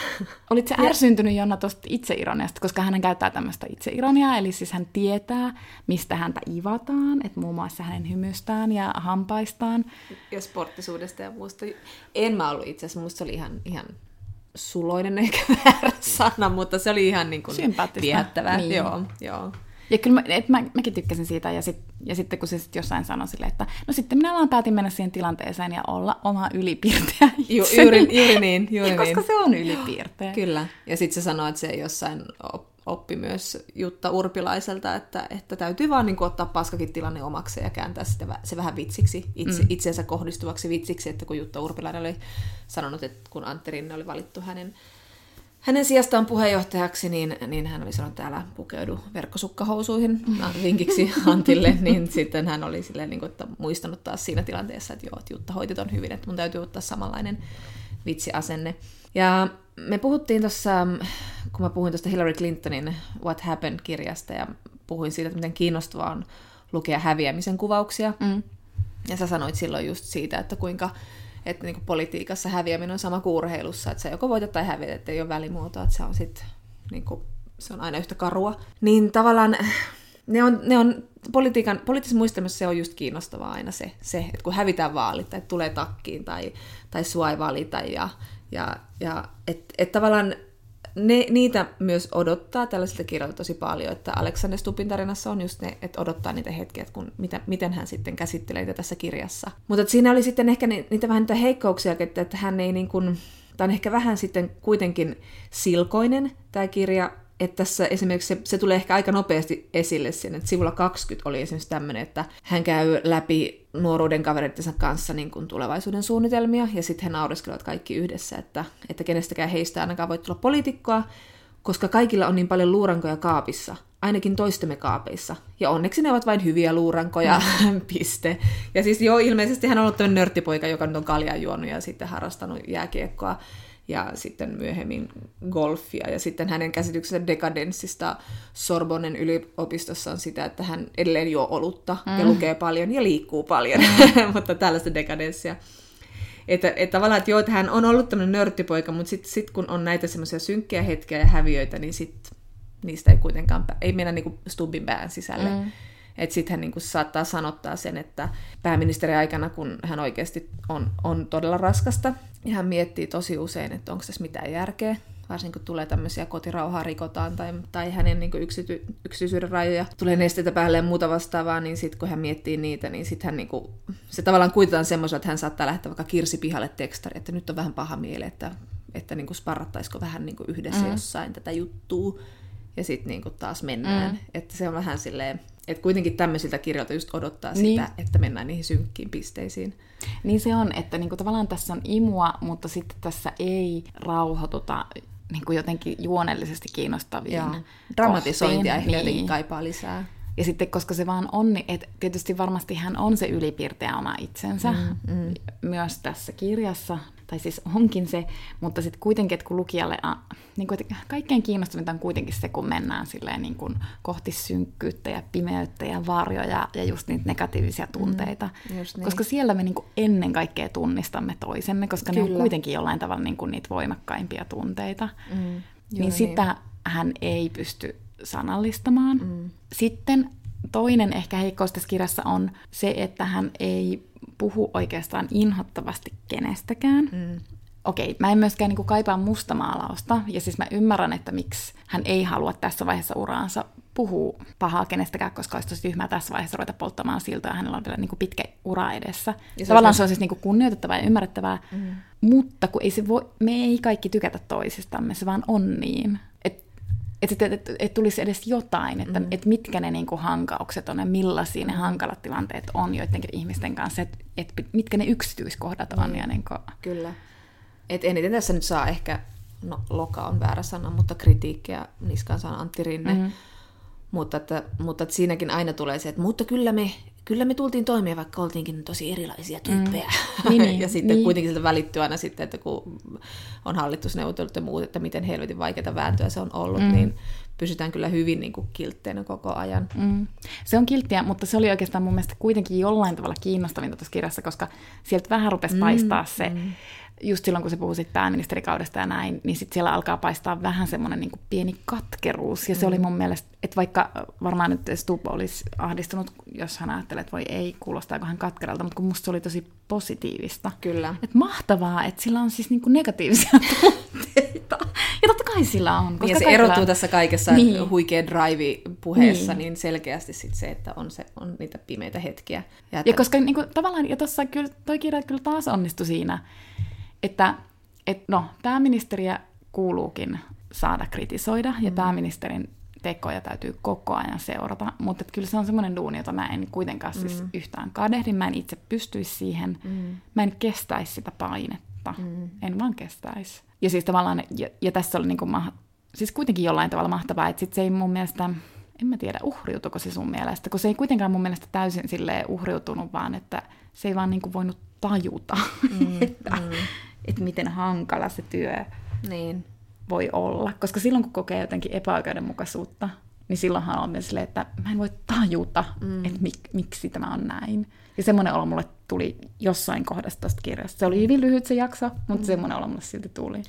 [laughs] Olitko se ärsyntynyt Jonna tuosta itseironiasta, koska hän käyttää tämmöistä itseironiaa, eli siis hän tietää, mistä häntä ivataan, että muun muassa hänen hymystään ja hampaistaan. Ja sporttisuudesta ja muusta. En mä ollut itse asiassa, musta se oli ihan, ihan suloinen [laughs] ehkä väärä sana, mutta se oli ihan niin kuin viehättävää. Niin. Joo, joo. Ja kyllä mä, et mä, mäkin tykkäsin siitä, ja, sit, ja sitten kun se sit jossain sanoi sille, että no sitten minä vaan päätin mennä siihen tilanteeseen ja olla oma ylipiirteä [laughs] Ju, juuri, juuri niin, juuri ja niin. Koska se on ylipiirteä. Kyllä, ja sitten se sanoi, että se jossain oppi myös Jutta Urpilaiselta, että, että täytyy vaan niin kuin, ottaa paskakin tilanne omaksi ja kääntää sitä, se vähän vitsiksi, itse, mm. itseensä kohdistuvaksi vitsiksi, että kun Jutta Urpilainen oli sanonut, että kun Antti Rinne oli valittu hänen, hänen sijastaan puheenjohtajaksi, niin, niin hän oli sanonut, että älä pukeudu verkkosukkahousuihin vinkiksi Antille, [laughs] niin sitten hän oli silleen, niin kuin, että muistanut taas siinä tilanteessa, että joo, että Jutta hoiti ton hyvin, että mun täytyy ottaa samanlainen vitsiasenne. Ja me puhuttiin tuossa, kun mä puhuin tuosta Hillary Clintonin What Happened-kirjasta ja puhuin siitä, että miten kiinnostavaa on lukea häviämisen kuvauksia. Mm. Ja sä sanoit silloin just siitä, että kuinka että niin politiikassa häviäminen on sama kuin urheilussa, että sä joko voitat tai häviät, että ei ole välimuotoa, että se on sit, niin kuin, se on aina yhtä karua. Niin tavallaan ne on, ne on politiikan, poliittisessa muistelmassa se on just kiinnostavaa aina se, se että kun hävitään vaalit tai tulee takkiin tai, tai sua ei valita ja ja, ja että et tavallaan ne, niitä myös odottaa tällaisilta kirjoilta tosi paljon, että Alexander Stupin tarinassa on just ne, että odottaa niitä hetkiä, että kun, mitä, miten hän sitten käsittelee niitä tässä kirjassa. Mutta siinä oli sitten ehkä niitä vähän niitä heikkouksia, että, että hän ei niin kuin, tämä on ehkä vähän sitten kuitenkin silkoinen tämä kirja, että tässä esimerkiksi se, se tulee ehkä aika nopeasti esille siinä, että sivulla 20 oli esimerkiksi tämmöinen, että hän käy läpi nuoruuden kavereittensa kanssa niin kuin tulevaisuuden suunnitelmia, ja sitten he naureskelevat kaikki yhdessä, että, että kenestäkään heistä ainakaan voi tulla poliitikkoa, koska kaikilla on niin paljon luurankoja kaapissa, ainakin toistemme kaapeissa. Ja onneksi ne ovat vain hyviä luurankoja, mm. [laughs] piste. Ja siis joo, ilmeisesti hän on ollut tämmöinen nörttipoika, joka nyt on kaljaa juonut ja sitten harrastanut jääkiekkoa ja sitten myöhemmin golfia. Ja sitten hänen käsityksensä dekadenssista Sorbonnen yliopistossa on sitä, että hän edelleen juo olutta mm. ja lukee paljon ja liikkuu paljon, mm. [laughs] mutta tällaista dekadenssia. Että, että tavallaan, että joo, että hän on ollut tämmöinen nörttipoika, mutta sitten sit kun on näitä semmoisia synkkiä hetkiä ja häviöitä, niin sit niistä ei kuitenkaan, ei mennä niinku Stubbin pään sisälle. Mm. Että sitten hän niinku saattaa sanottaa sen, että pääministeri aikana, kun hän oikeasti on, on todella raskasta, ja hän miettii tosi usein, että onko tässä mitään järkeä, varsinkin kun tulee tämmöisiä kotirauhaa rikotaan tai, tai hänen niin yksity, yksityisyyden rajoja, tulee nesteitä päälle ja muuta vastaavaa, niin sitten kun hän miettii niitä, niin sitten hän niin kuin, se tavallaan kuitetaan semmoisen, että hän saattaa lähteä vaikka kirsi pihalle tekstari, että nyt on vähän paha mieli, että, että niin kuin sparrattaisiko vähän niin kuin yhdessä mm. jossain tätä juttua, ja sitten niin taas mennään. Mm. Että se on vähän silleen, että kuitenkin tämmöisiltä kirjoilta just odottaa niin. sitä, että mennään niihin synkkiin pisteisiin. Niin se on, että niinku tavallaan tässä on imua, mutta sitten tässä ei rauhoituta niin kuin jotenkin juonellisesti kiinnostaviin Dramatisointia ehkä niin. jotenkin kaipaa lisää. Ja sitten, koska se vaan on, niin että tietysti varmasti hän on se ylipiirteä oma itsensä mm, mm. myös tässä kirjassa, tai siis onkin se, mutta sitten kuitenkin, että kun lukijalle, niin kuin, että kaikkein kiinnostavinta on kuitenkin se, kun mennään silleen niin kuin kohti synkkyyttä ja pimeyttä ja varjoja ja just niitä negatiivisia tunteita. Mm, niin. Koska siellä me niin kuin ennen kaikkea tunnistamme toisemme, koska Kyllä. ne on kuitenkin jollain tavalla niin kuin niitä voimakkaimpia tunteita. Mm, niin sitä niin. hän ei pysty sanallistamaan. Mm. Sitten toinen ehkä heikkous tässä kirjassa on se, että hän ei puhu oikeastaan inhottavasti kenestäkään. Mm. Okei, mä en myöskään niin kuin, kaipaa mustamaalausta, ja siis mä ymmärrän, että miksi hän ei halua tässä vaiheessa uraansa puhua pahaa kenestäkään, koska olisi tosi tyhmää tässä vaiheessa ruveta polttamaan siltoja, hänellä on vielä niin kuin, pitkä ura edessä. Ja se Tavallaan se on siis niin kuin, kunnioitettavaa ja ymmärrettävää, mm. mutta kun ei se voi, me ei kaikki tykätä toisistamme, se vaan on niin että et, et, et tulisi edes jotain, että mm. et mitkä ne niinku hankaukset on ja millaisia ne hankalat tilanteet on joidenkin ihmisten kanssa, että et mitkä ne yksityiskohdat on. Mm. Ja niinku... Kyllä. Et eniten tässä nyt saa ehkä, no loka on väärä sana, mutta kritiikkiä niskaan saa Antti Rinne. Mm. Mutta, että, mutta että siinäkin aina tulee se, että mutta kyllä me kyllä me tultiin toimeen, vaikka oltiinkin tosi erilaisia tyyppejä. Mm. Niin, niin, [laughs] ja sitten niin. kuitenkin siltä välittyy aina sitten, että kun on hallitusneuvottelut ja muut, että miten helvetin vaikeita vääntöä se on ollut, mm. niin pysytään kyllä hyvin niin kuin kiltteinä koko ajan. Mm. Se on kilttiä, mutta se oli oikeastaan mun mielestä kuitenkin jollain tavalla kiinnostavinta tuossa kirjassa, koska sieltä vähän rupesi mm. paistaa se, mm just silloin, kun se puhuu sit pääministerikaudesta ja näin, niin sit siellä alkaa paistaa vähän semmoinen niin pieni katkeruus. Ja se mm. oli mun mielestä, että vaikka varmaan nyt Stubb olisi ahdistunut, jos hän ajattelee, että voi ei, kuulostaako hän katkeralta, mutta kun musta se oli tosi positiivista. Kyllä. Että mahtavaa, että sillä on siis niin kuin negatiivisia [laughs] tunteita. Ja totta kai sillä on. Koska ja se kaikilla... erottuu tässä kaikessa niin. huikea drive-puheessa niin. niin selkeästi sit se, että on, se, on niitä pimeitä hetkiä. Ja, että... ja koska niin kuin, tavallaan, ja tuossa kyllä, toi kirja kyllä taas onnistui siinä, että et, no, pääministeriä kuuluukin saada kritisoida, ja mm. pääministerin tekoja täytyy koko ajan seurata, mutta kyllä se on semmoinen duuni, jota mä en kuitenkaan siis mm. siis yhtään kadehdi, mä en itse pystyisi siihen, mm. mä en kestäisi sitä painetta, mm. en vaan kestäisi. Ja siis tavallaan, ja, ja tässä oli niinku ma- siis kuitenkin jollain tavalla mahtavaa, että sit se ei mun mielestä, en mä tiedä, uhriutuko se sun mielestä, kun se ei kuitenkaan mun mielestä täysin sille uhriutunut, vaan että se ei vaan niinku voinut tajuta, mm, että, mm että miten hankala se työ niin. voi olla. Koska silloin, kun kokee jotenkin epäoikeudenmukaisuutta, niin silloinhan on myös silleen, että mä en voi tajuta, mm. että mik, miksi tämä on näin. Ja semmoinen olo mulle tuli jossain kohdassa tästä kirjasta. Se oli hyvin lyhyt se jakso, mutta mm. semmoinen olo mulle silti tuli.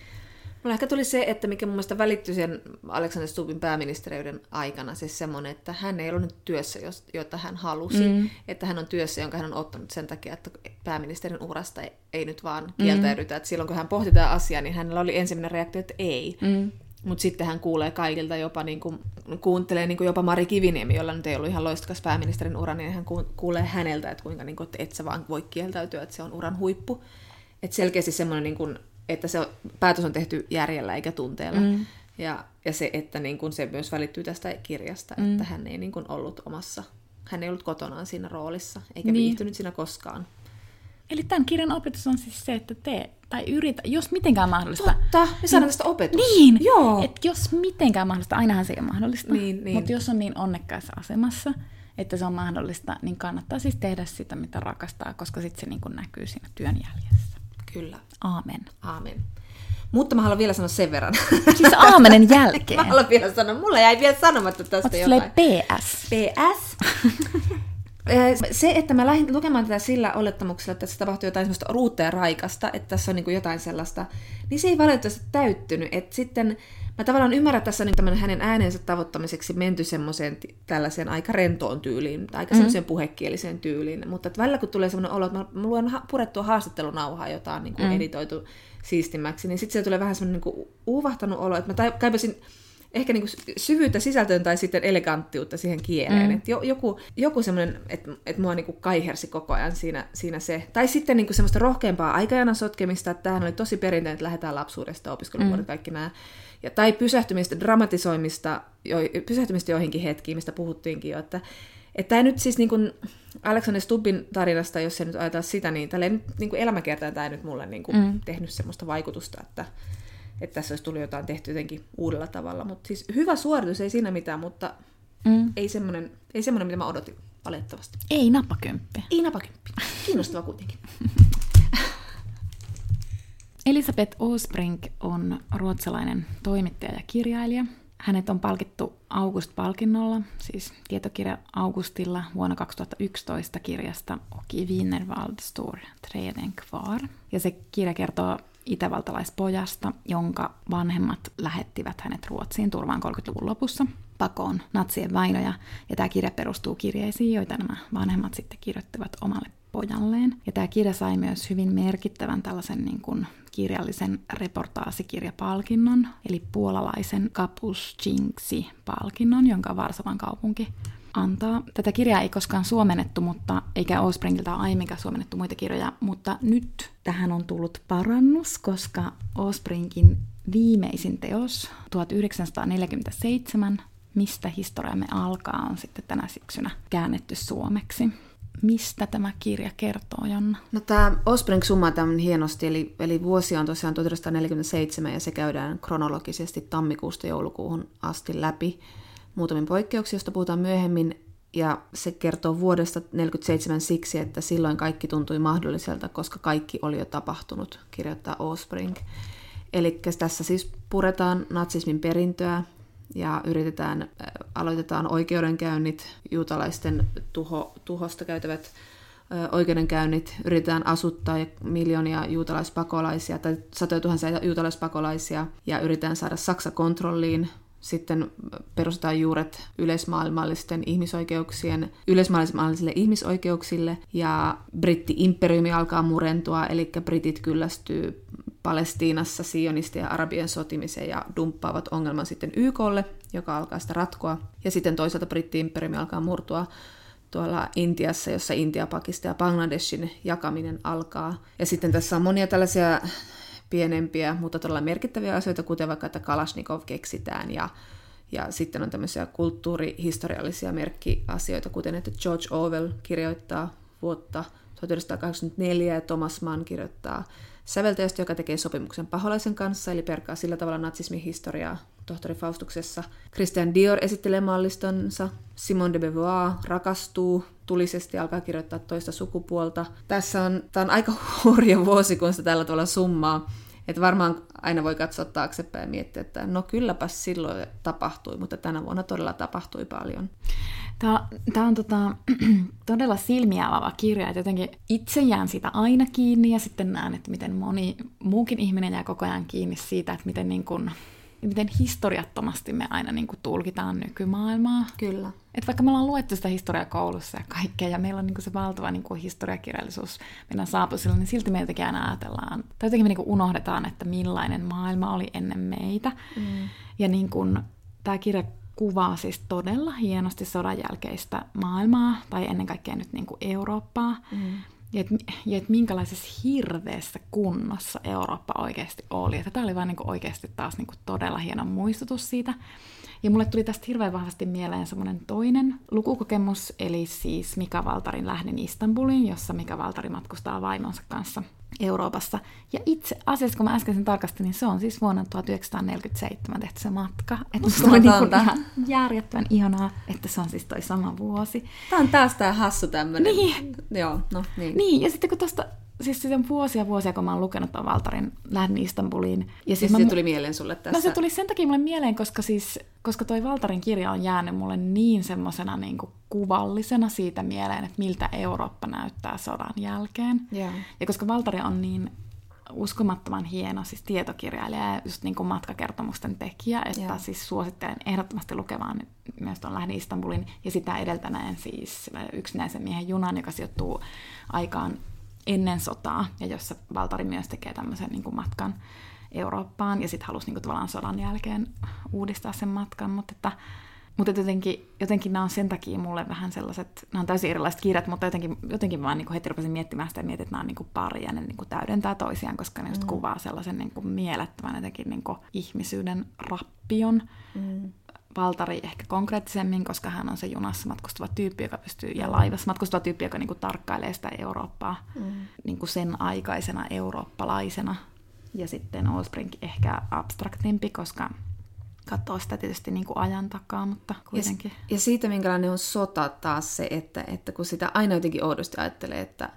Mulla ehkä tuli se, että mikä mun mielestä välittyi sen Alexander Stubbin pääministeriyden aikana, siis semmoinen, että hän ei ollut nyt työssä, jota hän halusi, mm. että hän on työssä, jonka hän on ottanut sen takia, että pääministerin urasta ei, ei nyt vaan kieltäydytä. Mm. Että silloin kun hän pohti tätä asiaa, niin hänellä oli ensimmäinen reaktio, että ei. Mm. Mutta sitten hän kuulee kaikilta jopa, niin kuin, kuuntelee niin kuin jopa Mari Kiviniemi, jolla nyt ei ollut ihan loistokas pääministerin ura, niin hän kuulee häneltä, että kuinka niin kuin, että et sä vaan voi kieltäytyä, että se on uran huippu. Että selkeästi semmoinen niin kuin, että se päätös on tehty järjellä eikä tunteella. Mm. Ja, ja se, että niin kun se myös välittyy tästä kirjasta, mm. että hän ei niin kun ollut omassa, hän ei ollut kotonaan siinä roolissa, eikä niin. viihtynyt siinä koskaan. Eli tämän kirjan opetus on siis se, että tee tai yritä, jos mitenkään mahdollista. Totta, me saadaan tästä opetus. Niin, Joo. että jos mitenkään mahdollista, ainahan se ei ole mahdollista, niin, niin. mutta jos on niin onnekkaassa asemassa, että se on mahdollista, niin kannattaa siis tehdä sitä, mitä rakastaa, koska sitten se niin näkyy siinä työn jäljessä. Kyllä. Aamen. Aamen. Mutta mä haluan vielä sanoa sen verran. Siis aamenen [laughs] jälkeen. mä haluan vielä sanoa, mulla jäi vielä sanomatta tästä Oot jotain. PS. PS. [laughs] se, että mä lähdin lukemaan tätä sillä olettamuksella, että tässä tapahtuu jotain semmoista ruutta ja raikasta, että tässä on niin jotain sellaista, niin se ei valitettavasti täyttynyt. Että sitten mä tavallaan ymmärrän, että tässä on niin hänen äänensä tavoittamiseksi menty semmoiseen tällaiseen aika rentoon tyyliin, aika mm. semmoiseen puhekieliseen tyyliin, mutta että välillä kun tulee semmoinen olo, että mä, mä luen purettua haastattelunauhaa, jota on niin kuin mm. editoitu siistimmäksi, niin sitten se tulee vähän semmoinen niin uuvahtanut olo, että mä kaipasin ehkä niin kuin syvyyttä sisältöön tai sitten eleganttiutta siihen kieleen. Mm. Et joku joku semmoinen, että et mua niin kuin kaihersi koko ajan siinä, siinä se. Tai sitten niin kuin semmoista rohkeampaa aikajana sotkemista, että tämähän oli tosi perinteinen, että lähdetään lapsuudesta, opiskeluvuodet, mm. kaikki nämä. Ja, tai pysähtymistä, dramatisoimista, jo, pysähtymistä joihinkin hetkiin, mistä puhuttiinkin jo, että että tämä nyt siis niin kuin Alexander Stubbin tarinasta, jos se nyt ajatella sitä, niin tälleen niin kuin elämäkertaan tämä nyt mulle niin kuin mm. tehnyt semmoista vaikutusta, että, että tässä olisi tullut jotain tehty jotenkin uudella tavalla. Mutta siis hyvä suoritus, ei siinä mitään, mutta Mm. Ei semmoinen, ei semmoinen, mitä mä odotin, valitettavasti. Ei napakymppi. Ei napakymppi. Kiinnostava kuitenkin. [laughs] Elisabeth Osbrink on ruotsalainen toimittaja ja kirjailija. Hänet on palkittu August-palkinnolla, siis tietokirja Augustilla vuonna 2011 kirjasta Oki Wienerwald Stor Treden Kvar. Ja se kirja kertoo itävaltalaispojasta, jonka vanhemmat lähettivät hänet Ruotsiin turvaan 30-luvun lopussa pakoon natsien vainoja. Ja tämä kirja perustuu kirjeisiin, joita nämä vanhemmat sitten kirjoittivat omalle pojalleen. Ja tämä kirja sai myös hyvin merkittävän tällaisen niin kuin kirjallisen reportaasikirjapalkinnon, eli puolalaisen Kapuscinksi-palkinnon, jonka Varsovan kaupunki antaa. Tätä kirjaa ei koskaan suomennettu, mutta eikä Osbringilta aiemminkaan suomennettu muita kirjoja, mutta nyt tähän on tullut parannus, koska Osbringin viimeisin teos 1947, Mistä historiamme alkaa, on sitten tänä syksynä käännetty suomeksi. Mistä tämä kirja kertoo, Jonna? No tämä Ospreng summaa tämän hienosti, eli, eli vuosi on tosiaan 1947 ja se käydään kronologisesti tammikuusta joulukuuhun asti läpi muutamin poikkeuksia, joista puhutaan myöhemmin, ja se kertoo vuodesta 1947 siksi, että silloin kaikki tuntui mahdolliselta, koska kaikki oli jo tapahtunut, kirjoittaa Ospreng. Eli tässä siis puretaan natsismin perintöä ja yritetään, aloitetaan oikeudenkäynnit, juutalaisten tuho, tuhosta käytävät oikeudenkäynnit, yritetään asuttaa miljoonia juutalaispakolaisia tai satoja tuhansia juutalaispakolaisia ja yritetään saada Saksa kontrolliin sitten perustetaan juuret yleismaailmallisten ihmisoikeuksien, yleismaailmallisille ihmisoikeuksille ja britti-imperiumi alkaa murentua, eli britit kyllästyy Palestiinassa sionistien arabien sotimiseen ja dumppaavat ongelman sitten YKlle, joka alkaa sitä ratkoa. Ja sitten toisaalta britti-imperiumi alkaa murtua tuolla Intiassa, jossa Intia, Pakistan ja Bangladeshin jakaminen alkaa. Ja sitten tässä on monia tällaisia pienempiä, mutta todella merkittäviä asioita, kuten vaikka, että Kalashnikov keksitään ja ja sitten on tämmöisiä kulttuurihistoriallisia merkkiasioita, kuten että George Orwell kirjoittaa vuotta 1984 ja Thomas Mann kirjoittaa säveltäjästä, joka tekee sopimuksen paholaisen kanssa, eli perkaa sillä tavalla natsismin historiaa tohtori Faustuksessa. Christian Dior esittelee mallistonsa, Simone de Beauvoir rakastuu, tulisesti alkaa kirjoittaa toista sukupuolta. Tässä on, tämä on aika [laughs] hurja vuosi, kun sitä tällä tavalla summaa. Että varmaan aina voi katsoa taaksepäin ja miettiä, että no kylläpäs silloin tapahtui, mutta tänä vuonna todella tapahtui paljon. Tämä, tämä on tota, [clears throat] todella silmiä avaava kirja, että jotenkin itse jään sitä aina kiinni ja sitten näen, että miten moni muukin ihminen jää koko ajan kiinni siitä, että miten niin kuin, miten historiattomasti me aina niin kuin tulkitaan nykymaailmaa. Kyllä. Et vaikka me ollaan luettu sitä historiaa koulussa ja kaikkea, ja meillä on niin kuin se valtava niin kuin historiakirjallisuus meidän saapusilla, niin silti me jotenkin aina ajatellaan, tai jotenkin me niin kuin unohdetaan, että millainen maailma oli ennen meitä. Mm. Ja niin kuin, tämä kirja kuvaa siis todella hienosti sodan jälkeistä maailmaa, tai ennen kaikkea nyt niin kuin Eurooppaa. Mm ja että et minkälaisessa hirveässä kunnossa Eurooppa oikeasti oli. Tämä oli vain niinku oikeasti taas niinku todella hieno muistutus siitä. Ja mulle tuli tästä hirveän vahvasti mieleen semmoinen toinen lukukokemus, eli siis Mika Valtarin lähden Istanbuliin, jossa Mika Valtari matkustaa vaimonsa kanssa Euroopassa. Ja itse asiassa, kun mä äsken sen tarkastin, niin se on siis vuonna 1947 tehty se matka. Että se on niin ihan järjettömän ihanaa, että se on siis toi sama vuosi. Tämä on taas tää hassu tämmönen. Niin. Joo, no niin. Niin, ja sitten kun tosta siis se on vuosia vuosia, kun mä oon lukenut tuon Valtarin Lähden Istanbuliin. Ja siis, se tuli mieleen sulle tässä? No se tuli sen takia mulle mieleen, koska siis, koska toi Valtarin kirja on jäänyt mulle niin semmoisena niin kuvallisena siitä mieleen, että miltä Eurooppa näyttää sodan jälkeen. Yeah. Ja koska Valtari on niin uskomattoman hieno siis tietokirjailija ja just niin kuin matkakertomusten tekijä, että yeah. siis suosittelen ehdottomasti lukemaan myös tuon Lähden Istanbulin ja sitä edeltäneen siis yksinäisen miehen junan, joka sijoittuu aikaan ennen sotaa, ja jossa Valtari myös tekee tämmöisen niin kuin matkan Eurooppaan, ja sitten halusi niin kuin, tavallaan sodan jälkeen uudistaa sen matkan, mutta että mutta jotenkin, jotenkin nämä on sen takia mulle vähän sellaiset, nämä on täysin erilaiset kirjat, mutta jotenkin, jotenkin vaan niin heti rupesin miettimään sitä ja mietin, että nämä on niin pari ja ne niin täydentää toisiaan, koska ne just mm. kuvaa sellaisen niin kuin mielettömän jotenkin niin kuin ihmisyyden rappion. Mm. Valtari ehkä konkreettisemmin, koska hän on se junassa matkustava tyyppi, joka pystyy, ja laivassa matkustava tyyppi, joka niin kuin tarkkailee sitä Eurooppaa mm. niin kuin sen aikaisena eurooppalaisena. Ja sitten Osbrink ehkä abstraktimpi, koska katsoo sitä tietysti niin kuin ajan takaa, mutta kuitenkin. Ja, ja siitä, minkälainen on sota taas se, että, että kun sitä aina jotenkin oudosti ajattelee, että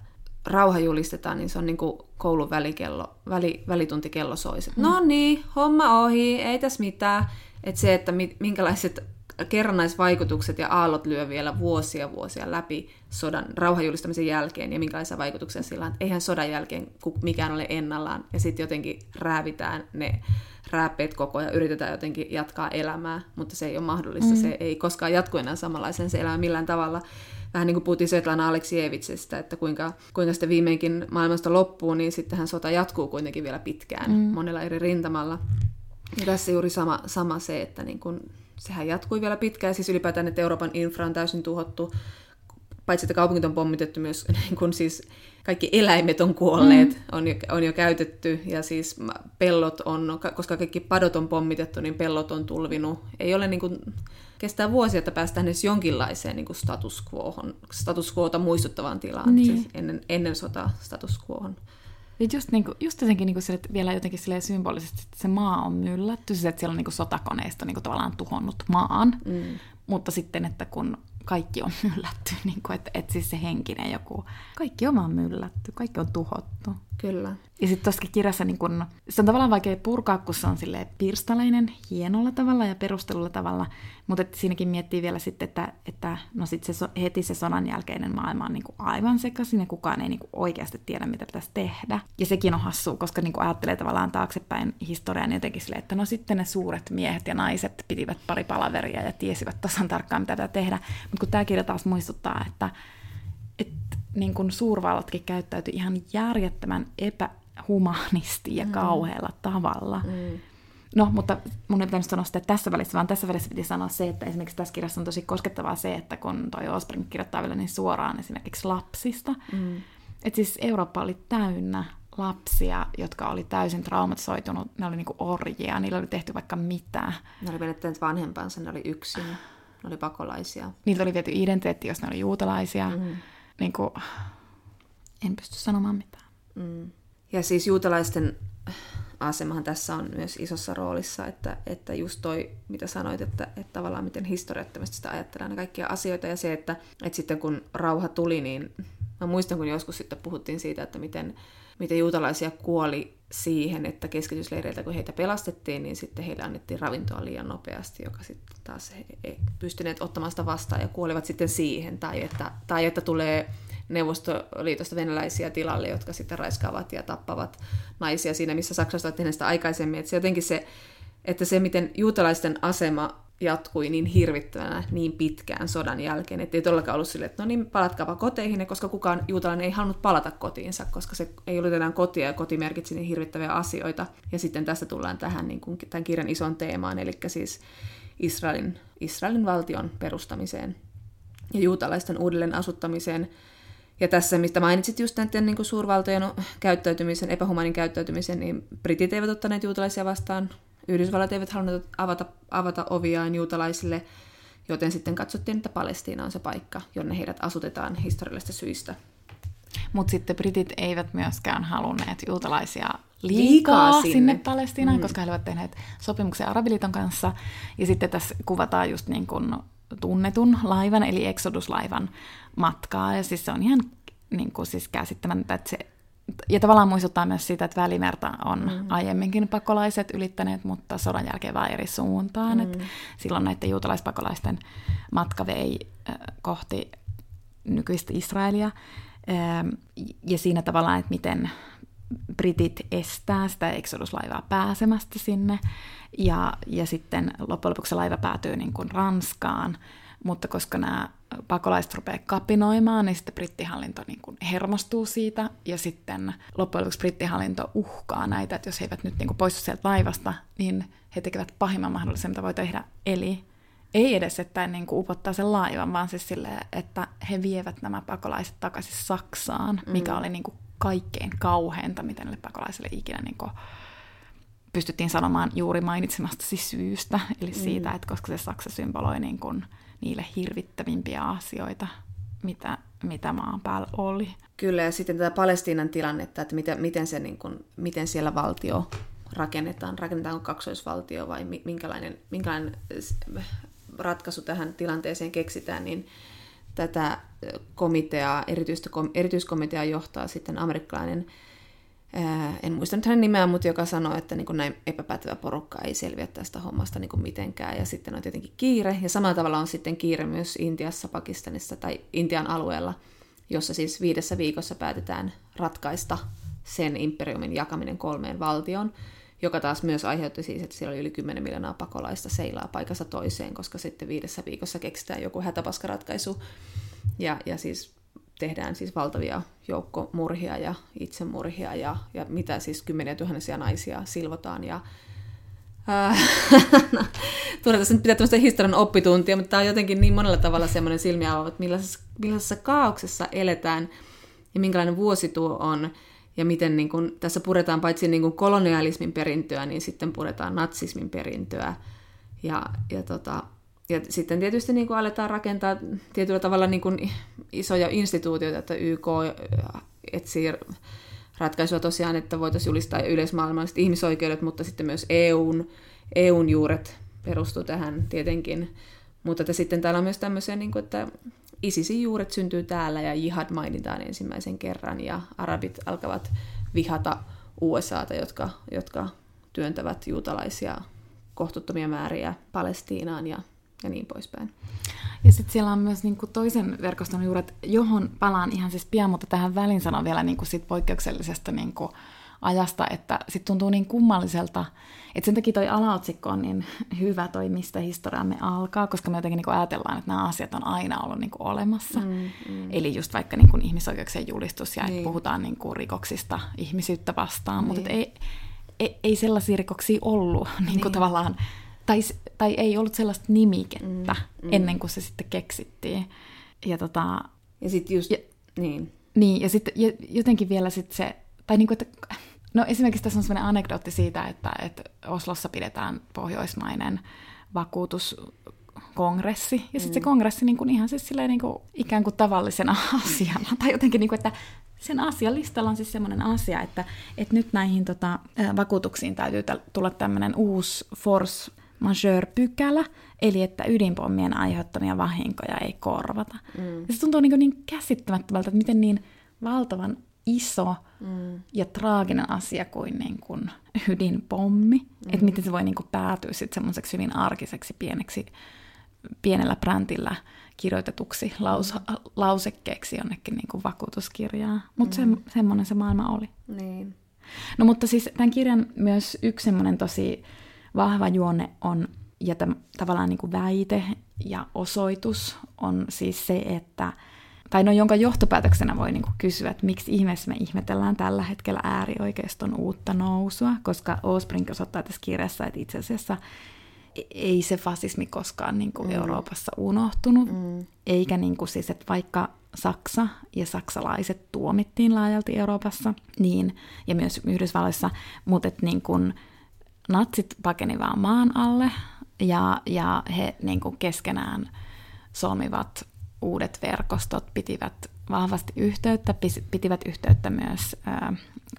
rauha julistetaan, niin se on niin kuin koulun välikello, väli, välituntikello soisi. Mm. No niin, homma ohi, ei tässä mitään. Että se, että minkälaiset kerrannaisvaikutukset ja aallot lyö vielä vuosia vuosia läpi sodan rauhanjulistamisen jälkeen ja minkälaisia vaikutuksia sillä on. Eihän sodan jälkeen mikään ole ennallaan ja sitten jotenkin räävitään ne rääppeet koko ajan, yritetään jotenkin jatkaa elämää, mutta se ei ole mahdollista. Mm. Se ei koskaan jatku enää samanlaisen se elämä millään tavalla. Vähän niin kuin puhuttiin Svetlana Aleksievitsestä, että kuinka, kuinka sitten viimeinkin maailmasta loppuu, niin sittenhän sota jatkuu kuitenkin vielä pitkään mm. monella eri rintamalla. Ja tässä juuri sama, sama se, että niin kuin sehän jatkui vielä pitkään, siis ylipäätään, että Euroopan infra on täysin tuhottu, paitsi että kaupungit on pommitettu myös, [laughs] niin kun siis kaikki eläimet on kuolleet, mm. on, jo, on jo käytetty, ja siis pellot on, koska kaikki padot on pommitettu, niin pellot on tulvinut. Ei ole niin kuin, kestää vuosia, että päästään edes jonkinlaiseen niin kuin status, quohon, status quota muistuttavaan tilaan, niin. siis ennen, ennen sotaa status quohon. Ja just, niin kuin, just jotenkin niin kuin sille, että vielä jotenkin symbolisesti, että se maa on myllätty, siis että siellä on niin kuin sotakoneisto niin kuin tavallaan tuhonnut maan, mm. mutta sitten, että kun kaikki on [laughs] myllätty, niin kuin, että, että siis se henkinen joku, kaikki on vaan myllätty, kaikki on tuhottu. Kyllä. Ja sitten tuossakin kirjassa niin kun, se on tavallaan vaikea purkaa, kun se on pirstaleinen hienolla tavalla ja perustelulla tavalla, mutta että siinäkin miettii vielä sitten, että, että no sit se, heti se sodan jälkeinen maailma on niin aivan sekaisin ja kukaan ei niin oikeasti tiedä, mitä pitäisi tehdä. Ja sekin on hassua, koska niin ajattelee tavallaan taaksepäin historiaa niin jotenkin silleen, että no sitten ne suuret miehet ja naiset pitivät pari palaveria ja tiesivät tasan tarkkaan, mitä pitää tehdä. Mutta kun tämä kirja taas muistuttaa, että, että niin kuin suurvallatkin käyttäytyi ihan järjettömän epähumanisti ja mm. kauhealla tavalla. Mm. No, mutta mun ei pitänyt sanoa sitä tässä välissä, vaan tässä välissä piti sanoa se, että esimerkiksi tässä kirjassa on tosi koskettavaa se, että kun toi Osprey kirjoittaa vielä niin suoraan esimerkiksi lapsista, mm. että siis Eurooppa oli täynnä lapsia, jotka oli täysin traumatisoitunut, ne oli niinku orjia, niillä oli tehty vaikka mitä. Ne oli menettäneet vanhempansa, ne oli yksin, ne oli pakolaisia. Niiltä oli viety identiteetti, jos ne oli juutalaisia. Mm niin kuin, en pysty sanomaan mitään. Mm. Ja siis juutalaisten asemahan tässä on myös isossa roolissa, että, että just toi, mitä sanoit, että, että tavallaan miten historiattomasti sitä ajatellaan kaikkia asioita, ja se, että, että sitten kun rauha tuli, niin mä muistan, kun joskus sitten puhuttiin siitä, että miten, miten juutalaisia kuoli siihen, että keskitysleireiltä kun heitä pelastettiin, niin sitten heille annettiin ravintoa liian nopeasti, joka sitten taas he ei pystyneet ottamaan sitä vastaan ja kuolivat sitten siihen. Tai että, tai että tulee Neuvostoliitosta venäläisiä tilalle, jotka sitten raiskaavat ja tappavat naisia siinä, missä Saksassa on tehnyt sitä aikaisemmin. Että se jotenkin se, että se, miten juutalaisten asema jatkui niin hirvittävänä niin pitkään sodan jälkeen, että ei todellakaan ollut silleen, että no niin, palatkaapa koteihin, koska kukaan juutalainen ei halunnut palata kotiinsa, koska se ei ollut enää kotia ja koti merkitsi niin hirvittäviä asioita. Ja sitten tässä tullaan tähän niin kuin, tämän kirjan ison teemaan, eli siis Israelin, Israelin valtion perustamiseen ja juutalaisten uudelleen asuttamiseen. Ja tässä, mistä mainitsit just näiden niin kuin suurvaltojen käyttäytymisen, epähumanin käyttäytymisen, niin britit eivät ottaneet juutalaisia vastaan Yhdysvallat eivät halunneet avata, avata oviaan juutalaisille, joten sitten katsottiin, että Palestiina on se paikka, jonne heidät asutetaan historiallisista syistä. Mutta sitten britit eivät myöskään halunneet juutalaisia liikaa, liikaa sinne, sinne Palestiinaan, mm. koska he olivat tehneet sopimuksen Arabiliiton kanssa. Ja sitten tässä kuvataan just niin kuin tunnetun laivan, eli Exodus-laivan matkaa. Ja siis se on ihan niin kuin siis käsittämättä, että se ja tavallaan muistuttaa myös siitä, että Välimerta on mm. aiemminkin pakolaiset ylittäneet, mutta sodan jälkeen vaan eri suuntaan. Mm. Et silloin näiden juutalaispakolaisten matka vei äh, kohti nykyistä Israelia. Ähm, ja siinä tavallaan, että miten britit estää sitä Exodus-laivaa pääsemästä sinne. Ja, ja sitten loppujen lopuksi laiva päätyy niin kuin Ranskaan, mutta koska nämä pakolaiset rupeaa kapinoimaan, niin sitten brittihallinto niin kuin hermostuu siitä, ja sitten loppujen lopuksi brittihallinto uhkaa näitä, että jos he eivät nyt niin kuin poistu sieltä laivasta, niin he tekevät pahimman mahdollisen, mitä voi tehdä, eli ei edes, että niin kuin upottaa sen laivan, vaan siis silleen, että he vievät nämä pakolaiset takaisin Saksaan, mikä mm. oli niin kuin kaikkein kauheinta, miten näille pakolaisille ikinä niin kuin pystyttiin sanomaan juuri mainitsemastasi syystä, eli siitä, mm. että koska se Saksa symboloi niin kuin niille hirvittävimpiä asioita, mitä, mitä maan päällä oli. Kyllä, ja sitten tätä Palestiinan tilannetta, että miten, miten, se, niin kuin, miten siellä valtio rakennetaan, rakennetaanko kaksoisvaltio vai minkälainen, minkälainen ratkaisu tähän tilanteeseen keksitään, niin tätä komiteaa, erityiskomiteaa johtaa sitten amerikkalainen, en muista nyt hänen nimeään, mutta joka sanoo, että niin näin epäpätevä porukka ei selviä tästä hommasta niin kuin mitenkään. Ja sitten on tietenkin kiire, ja samalla tavalla on sitten kiire myös Intiassa, Pakistanissa tai Intian alueella, jossa siis viidessä viikossa päätetään ratkaista sen imperiumin jakaminen kolmeen valtioon joka taas myös aiheutti siis, että siellä oli yli 10 miljoonaa pakolaista seilaa paikassa toiseen, koska sitten viidessä viikossa keksitään joku hätäpaskaratkaisu ja, ja siis tehdään siis valtavia joukkomurhia ja itsemurhia ja, ja mitä siis kymmeniä tuhansia naisia silvotaan ja [laughs] Tulee tässä nyt pitää tämmöistä historian oppituntia, mutta tämä on jotenkin niin monella tavalla semmoinen silmiä että millaisessa, millaisessa kaauksessa eletään ja minkälainen vuosi tuo on ja miten niin kun, tässä puretaan paitsi niin kun kolonialismin perintöä, niin sitten puretaan natsismin perintöä. Ja, ja, tota, ja sitten tietysti niin aletaan rakentaa tietyllä tavalla niin kun isoja instituutioita, että YK etsii ratkaisua tosiaan, että voitaisiin julistaa yleismaailmalliset ihmisoikeudet, mutta sitten myös EUn, EUn juuret perustuu tähän tietenkin. Mutta että sitten täällä on myös tämmöisiä, niin kuin, että ISISin juuret syntyy täällä ja jihad mainitaan ensimmäisen kerran ja arabit alkavat vihata USAta, jotka, jotka työntävät juutalaisia kohtuuttomia määriä Palestiinaan ja, ja niin poispäin. Ja sitten siellä on myös niinku toisen verkoston juuret, johon palaan ihan siis pian, mutta tähän väliin sanon vielä niinku sit poikkeuksellisesta niinku ajasta, että sitten tuntuu niin kummalliselta, että sen takia toi alaotsikko on niin hyvä toi, mistä historiamme alkaa, koska me jotenkin niin ajatellaan, että nämä asiat on aina ollut niin olemassa. Mm, mm. Eli just vaikka niin kuin ihmisoikeuksien julistus ja niin. että puhutaan niin kuin rikoksista ihmisyyttä vastaan, niin. mutta ei, ei, ei sellaisia rikoksia ollut [laughs] niin kuin niin. tavallaan, tai, tai ei ollut sellaista nimikettä mm, mm. ennen kuin se sitten keksittiin. Ja, tota, ja sitten just, ja, niin. Niin, ja sitten jotenkin vielä sitten se, tai niin kuin, että No esimerkiksi tässä on sellainen anekdootti siitä, että, että Oslossa pidetään pohjoismainen vakuutuskongressi, ja sitten mm. se kongressi niin kuin ihan siis silleen niin kuin ikään kuin tavallisena [laughs] asiana, tai jotenkin niin kuin, että sen asialistalla on siis semmoinen asia, että, että nyt näihin tota, vakuutuksiin täytyy tulla tämmöinen uusi force majeure-pykälä, eli että ydinpommien aiheuttamia vahinkoja ei korvata. Mm. Ja se tuntuu niin, niin käsittämättömältä, että miten niin valtavan iso mm. ja traaginen asia kuin, niin kuin ydinpommi. Mm. Että miten se voi niin kuin päätyä sitten semmoiseksi hyvin arkiseksi pieneksi, pienellä brändillä kirjoitetuksi laus, mm. lausekkeeksi jonnekin niin kuin vakuutuskirjaa. Mutta mm. se, semmoinen se maailma oli. Niin. No mutta siis tämän kirjan myös yksi semmoinen tosi vahva juonne on, ja täm, tavallaan niin kuin väite ja osoitus on siis se, että tai no jonka johtopäätöksenä voi niin kysyä, että miksi ihmeessä me ihmetellään tällä hetkellä äärioikeiston uutta nousua, koska Osbrink osoittaa tässä kirjassa, että itse asiassa ei se fasismi koskaan niin kuin mm. Euroopassa unohtunut, mm. eikä niin kuin siis, että vaikka Saksa ja saksalaiset tuomittiin laajalti Euroopassa, niin, ja myös Yhdysvalloissa, mutta että niin kuin natsit pakeni vaan maan alle, ja, ja he niin kuin keskenään solmivat uudet verkostot pitivät vahvasti yhteyttä, pitivät yhteyttä myös ää,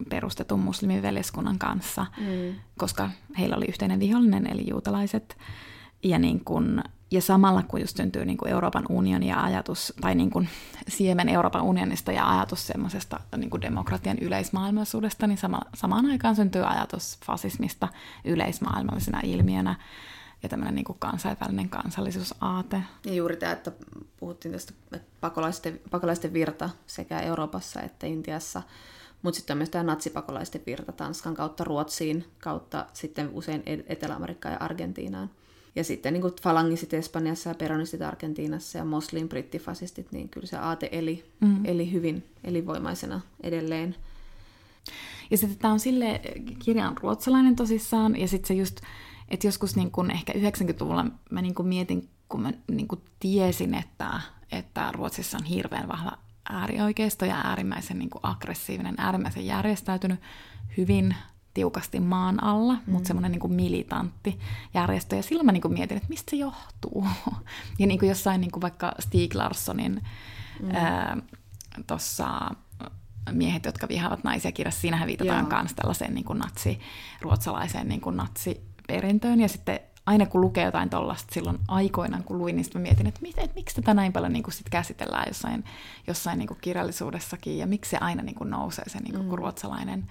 perustetun muslimiveljeskunnan kanssa, mm. koska heillä oli yhteinen vihollinen, eli juutalaiset. Ja, niin kun, ja samalla kun just syntyy niin kun Euroopan unioni ja ajatus, tai niin kun siemen Euroopan unionista ja ajatus semmoisesta niin demokratian yleismaailmallisuudesta, niin sama, samaan aikaan syntyy ajatus fasismista yleismaailmallisena ilmiönä ja tämmöinen niin kansainvälinen kansallisuusaate. Ja juuri tämä, että puhuttiin tästä että pakolaisten, pakolaisten virta sekä Euroopassa että Intiassa, mutta sitten on myös tämä natsipakolaisten virta Tanskan kautta Ruotsiin, kautta sitten usein Etelä-Amerikkaan ja Argentiinaan. Ja sitten niin falangisit Espanjassa ja peronistit Argentiinassa ja moslin brittifasistit, niin kyllä se aate eli, mm. eli hyvin elinvoimaisena edelleen. Ja sitten tämä on sille kirjan ruotsalainen tosissaan, ja sitten se just että joskus niin kun ehkä 90-luvulla mä niin kun mietin, kun mä niin kun tiesin, että, että Ruotsissa on hirveän vahva äärioikeisto ja äärimmäisen niin aggressiivinen, äärimmäisen järjestäytynyt, hyvin tiukasti maan alla, mm. mutta semmoinen niin militantti järjestö. Ja silloin mä niin mietin, että mistä se johtuu. [laughs] ja niin kuin jossain niin kuin vaikka Stieg Larssonin mm. tuossa miehet, jotka vihaavat naisia kirjassa. Siinähän viitataan myös tällaiseen niin kuin natsi, ruotsalaiseen niin kuin natsiperintöön. Ja sitten aina kun lukee jotain tollasta silloin aikoinaan, kun luin, niin sitten mietin, että, mit, että miksi tätä näin paljon niin kuin sit käsitellään jossain, jossain niin kuin kirjallisuudessakin, ja miksi se aina niin kuin nousee se niin kuin, mm. ruotsalainen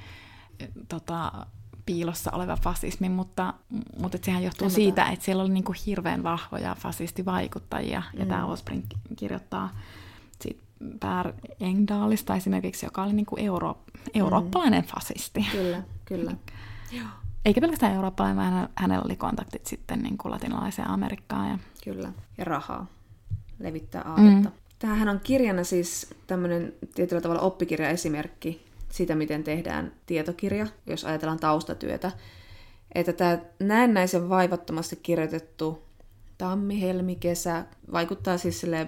tota, piilossa oleva fasismi, mutta, mutta et sehän johtuu Ymmärrän. siitä, että siellä oli niin kuin hirveän vahvoja fasistivaikuttajia, ja tämä Osprink kirjoittaa siitä Per Engdahlista esimerkiksi, joka oli niin kuin euro, eurooppalainen fasisti. Kyllä, kyllä. [laughs] Eikä pelkästään eurooppalainen, vaan hänellä- oli kontaktit sitten niin kuin latinalaiseen Amerikkaan. Ja... Kyllä. Ja rahaa levittää aatetta. Mm. Tämähän on kirjana siis tämmöinen tietyllä tavalla oppikirjaesimerkki siitä, miten tehdään tietokirja, jos ajatellaan taustatyötä. Että tämä näennäisen vaivattomasti kirjoitettu tammi, helmi, kesä vaikuttaa siis sille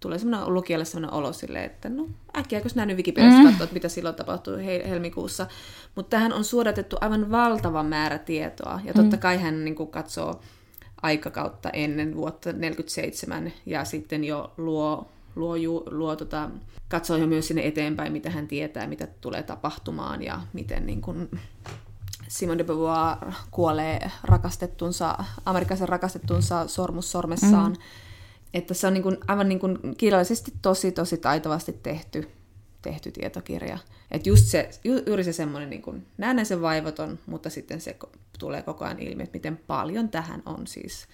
tulee semmoinen lukijalle semmoinen olo silleen, että no äkkiä, kun nähnyt Wikipediasta mm. katsoa, että mitä silloin tapahtui he- helmikuussa. Mutta tähän on suodatettu aivan valtava määrä tietoa. Ja totta kai hän niin kuin katsoo aikakautta ennen vuotta 47 ja sitten jo luo, luo, luo tota, katsoo jo myös sinne eteenpäin, mitä hän tietää, mitä tulee tapahtumaan ja miten niin kuin Simone de Beauvoir kuolee rakastettunsa, amerikkalaisen rakastettunsa sormus sormessaan. Mm. Että se on niin kuin, aivan niin kuin kirjallisesti tosi, tosi taitavasti tehty, tehty tietokirja. Että just se, ju, juuri se semmoinen niin kuin näennäisen vaivaton, mutta sitten se tulee koko ajan ilmi, että miten paljon tähän on siis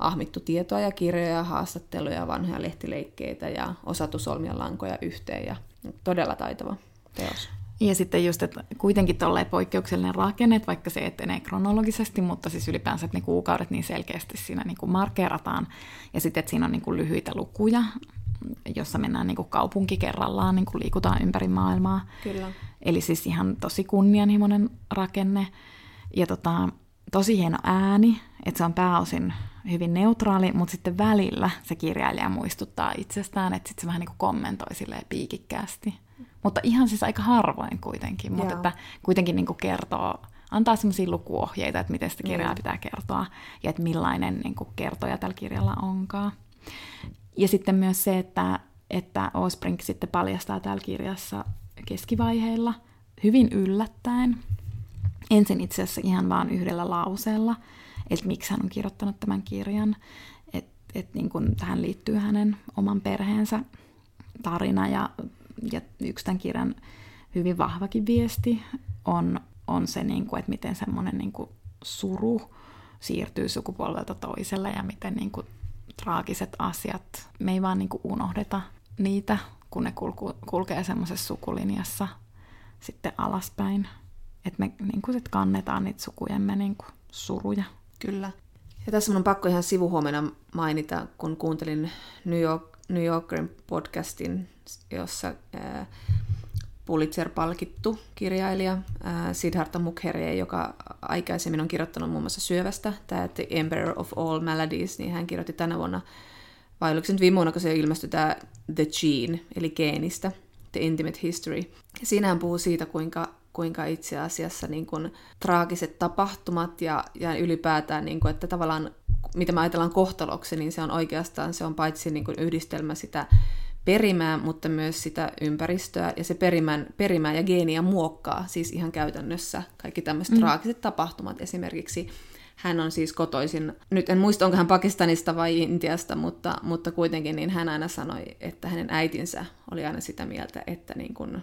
ahmittu tietoa ja kirjoja, haastatteluja, vanhoja lehtileikkeitä ja osattu solmia lankoja yhteen ja todella taitava teos. Ja sitten just, että kuitenkin tolleen poikkeuksellinen rakenne, että vaikka se etenee kronologisesti, mutta siis ylipäänsä, että ne kuukaudet niin selkeästi siinä niin kuin markeerataan. Ja sitten, että siinä on niin kuin lyhyitä lukuja, jossa mennään niin kuin kaupunki kerrallaan, niin kuin liikutaan ympäri maailmaa. Kyllä. Eli siis ihan tosi kunnianhimoinen rakenne. Ja tota, tosi hieno ääni, että se on pääosin hyvin neutraali, mutta sitten välillä se kirjailija muistuttaa itsestään, että sitten se vähän niin kuin kommentoi silleen piikikkäästi. Mutta ihan siis aika harvoin kuitenkin, mutta Joo. että kuitenkin niin kuin kertoo, antaa semmoisia lukuohjeita, että miten sitä kirjaa pitää kertoa ja että millainen niin kuin kertoja tällä kirjalla onkaan. Ja sitten myös se, että, että Osprink sitten paljastaa täällä kirjassa keskivaiheilla hyvin yllättäen, ensin itse asiassa ihan vaan yhdellä lauseella, että miksi hän on kirjoittanut tämän kirjan, että et niin kun tähän liittyy hänen oman perheensä tarina ja, ja yksi tämän kirjan hyvin vahvakin viesti on, on se, niin kuin, että miten semmoinen niin suru siirtyy sukupolvelta toiselle ja miten niin kuin, traagiset asiat, me ei vaan niin kuin, unohdeta niitä, kun ne kulku, kulkee semmoisessa sukulinjassa sitten alaspäin. Että me niin kuin, sit kannetaan niitä sukujemme niin kuin, suruja. Kyllä. Ja tässä mun on pakko ihan sivuhuomenna mainita, kun kuuntelin New, York, New Yorkerin podcastin, jossa ää, Pulitzer-palkittu kirjailija ää, Siddhartha Mukherjee, joka aikaisemmin on kirjoittanut muun muassa syövästä, tämä The Emperor of All Maladies, niin hän kirjoitti tänä vuonna, vai oliko se nyt viime vuonna, kun se ilmestyi tämä The Gene, eli geenistä, The Intimate History. Siinä hän puhuu siitä, kuinka kuinka itse asiassa niin kuin, traagiset tapahtumat ja, ja ylipäätään, niin kuin, että tavallaan mitä me ajatellaan kohtaloksi, niin se on oikeastaan se on paitsi niin kuin yhdistelmä sitä perimää, mutta myös sitä ympäristöä, ja se perimän, perimää ja geeniä muokkaa, siis ihan käytännössä kaikki tämmöiset mm. traagiset tapahtumat. Esimerkiksi hän on siis kotoisin, nyt en muista onko hän Pakistanista vai Intiasta, mutta, mutta kuitenkin niin hän aina sanoi, että hänen äitinsä oli aina sitä mieltä, että niin kuin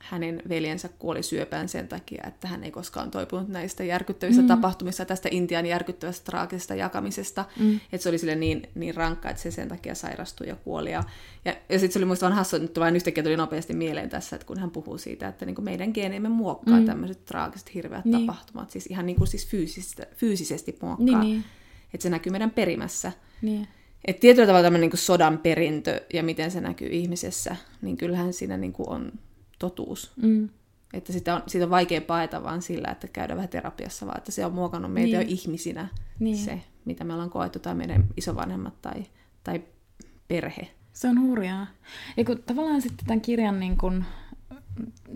hänen veljensä kuoli syöpään sen takia, että hän ei koskaan toipunut näistä järkyttävistä mm. tapahtumista, tästä Intian järkyttävästä traagisesta jakamisesta. Mm. Että se oli sille niin, niin rankka, että se sen takia sairastui ja kuoli. Ja, ja, ja sitten se oli muista vaan hassu, että vain yhtäkkiä tuli nopeasti mieleen tässä, että kun hän puhuu siitä, että niin meidän geeneimme muokkaa mm. tämmöiset traagiset, hirveät niin. tapahtumat. Siis ihan niin kuin siis fyysisesti, fyysisesti muokkaa. Niin, niin. Että se näkyy meidän perimässä. Niin. Et tietyllä tavalla tämmöinen niin sodan perintö ja miten se näkyy ihmisessä, niin kyllähän siinä niin kuin on totuus. Mm. Että sitä on, siitä on vaikea paeta vaan sillä, että käydään vähän terapiassa, vaan että se on muokannut meitä Niin. jo ihmisinä Niin. se, mitä me ollaan koettu, tai meidän isovanhemmat tai, tai perhe. Se on hurjaa. Ja kun tavallaan sitten tämän kirjan niin kun,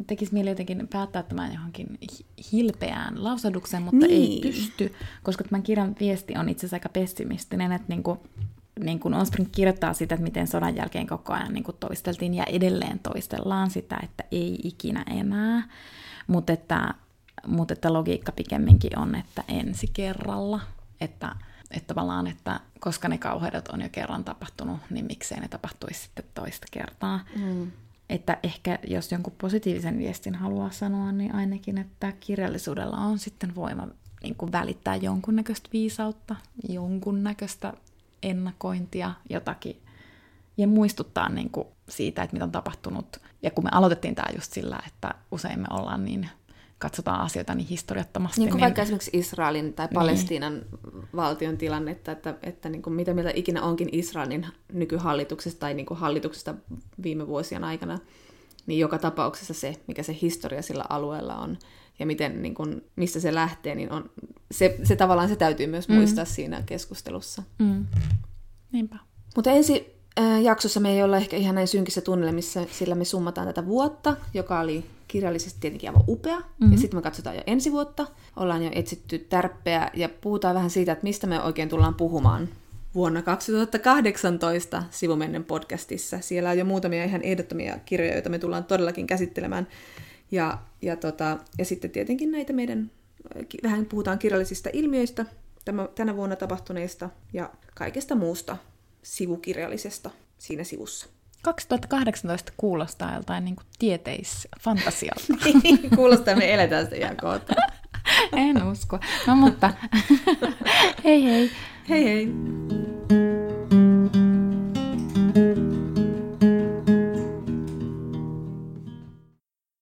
tekisi mieli jotenkin päättää tämän johonkin hi- hilpeään lausahdukseen, mutta ei Niin. pysty, koska tämän kirjan viesti on itse asiassa aika pessimistinen, että niin kuin, niin kuin Osprey kirjoittaa sitä, että miten sodan jälkeen koko ajan niin kuin toisteltiin ja edelleen toistellaan sitä, että ei ikinä enää. Mutta että, mutta että logiikka pikemminkin on, että ensi kerralla, että, että tavallaan, että koska ne kauheudet on jo kerran tapahtunut, niin miksei ne tapahtuisi sitten toista kertaa. Mm. Että ehkä jos jonkun positiivisen viestin haluaa sanoa, niin ainakin, että kirjallisuudella on sitten voima niin kuin välittää jonkunnäköistä viisautta, jonkunnäköistä ennakointia, jotakin, ja muistuttaa niin kuin siitä, että mitä on tapahtunut. Ja kun me aloitettiin tämä just sillä, että usein me ollaan niin katsotaan asioita niin historiattomasti. Niin kuin niin... vaikka esimerkiksi Israelin tai niin. Palestiinan niin. valtion tilannetta, että, että niin kuin mitä mieltä ikinä onkin Israelin nykyhallituksesta tai niin kuin hallituksesta viime vuosien aikana, niin joka tapauksessa se, mikä se historia sillä alueella on ja miten, niin kuin, mistä se lähtee, niin on, se, se tavallaan se täytyy myös mm. muistaa siinä keskustelussa. Mm. Niinpä. Mutta ensi äh, jaksossa me ei olla ehkä ihan näin synkissä tunnelmissa, sillä me summataan tätä vuotta, joka oli kirjallisesti tietenkin aivan upea. Mm-hmm. Ja sitten me katsotaan jo ensi vuotta. Ollaan jo etsitty tärppeä ja puhutaan vähän siitä, että mistä me oikein tullaan puhumaan vuonna 2018 Sivumennen podcastissa. Siellä on jo muutamia ihan ehdottomia kirjoja, joita me tullaan todellakin käsittelemään. Ja, ja, tota, ja sitten tietenkin näitä meidän, vähän puhutaan kirjallisista ilmiöistä tämä, tänä vuonna tapahtuneista ja kaikesta muusta sivukirjallisesta siinä sivussa. 2018 kuulostaa joltain niin tieteisfantasialta. [laughs] niin, kuulostaa, me eletään sitä ihan kohta. [laughs] en usko. No mutta, [laughs] hei hei. Hei hei.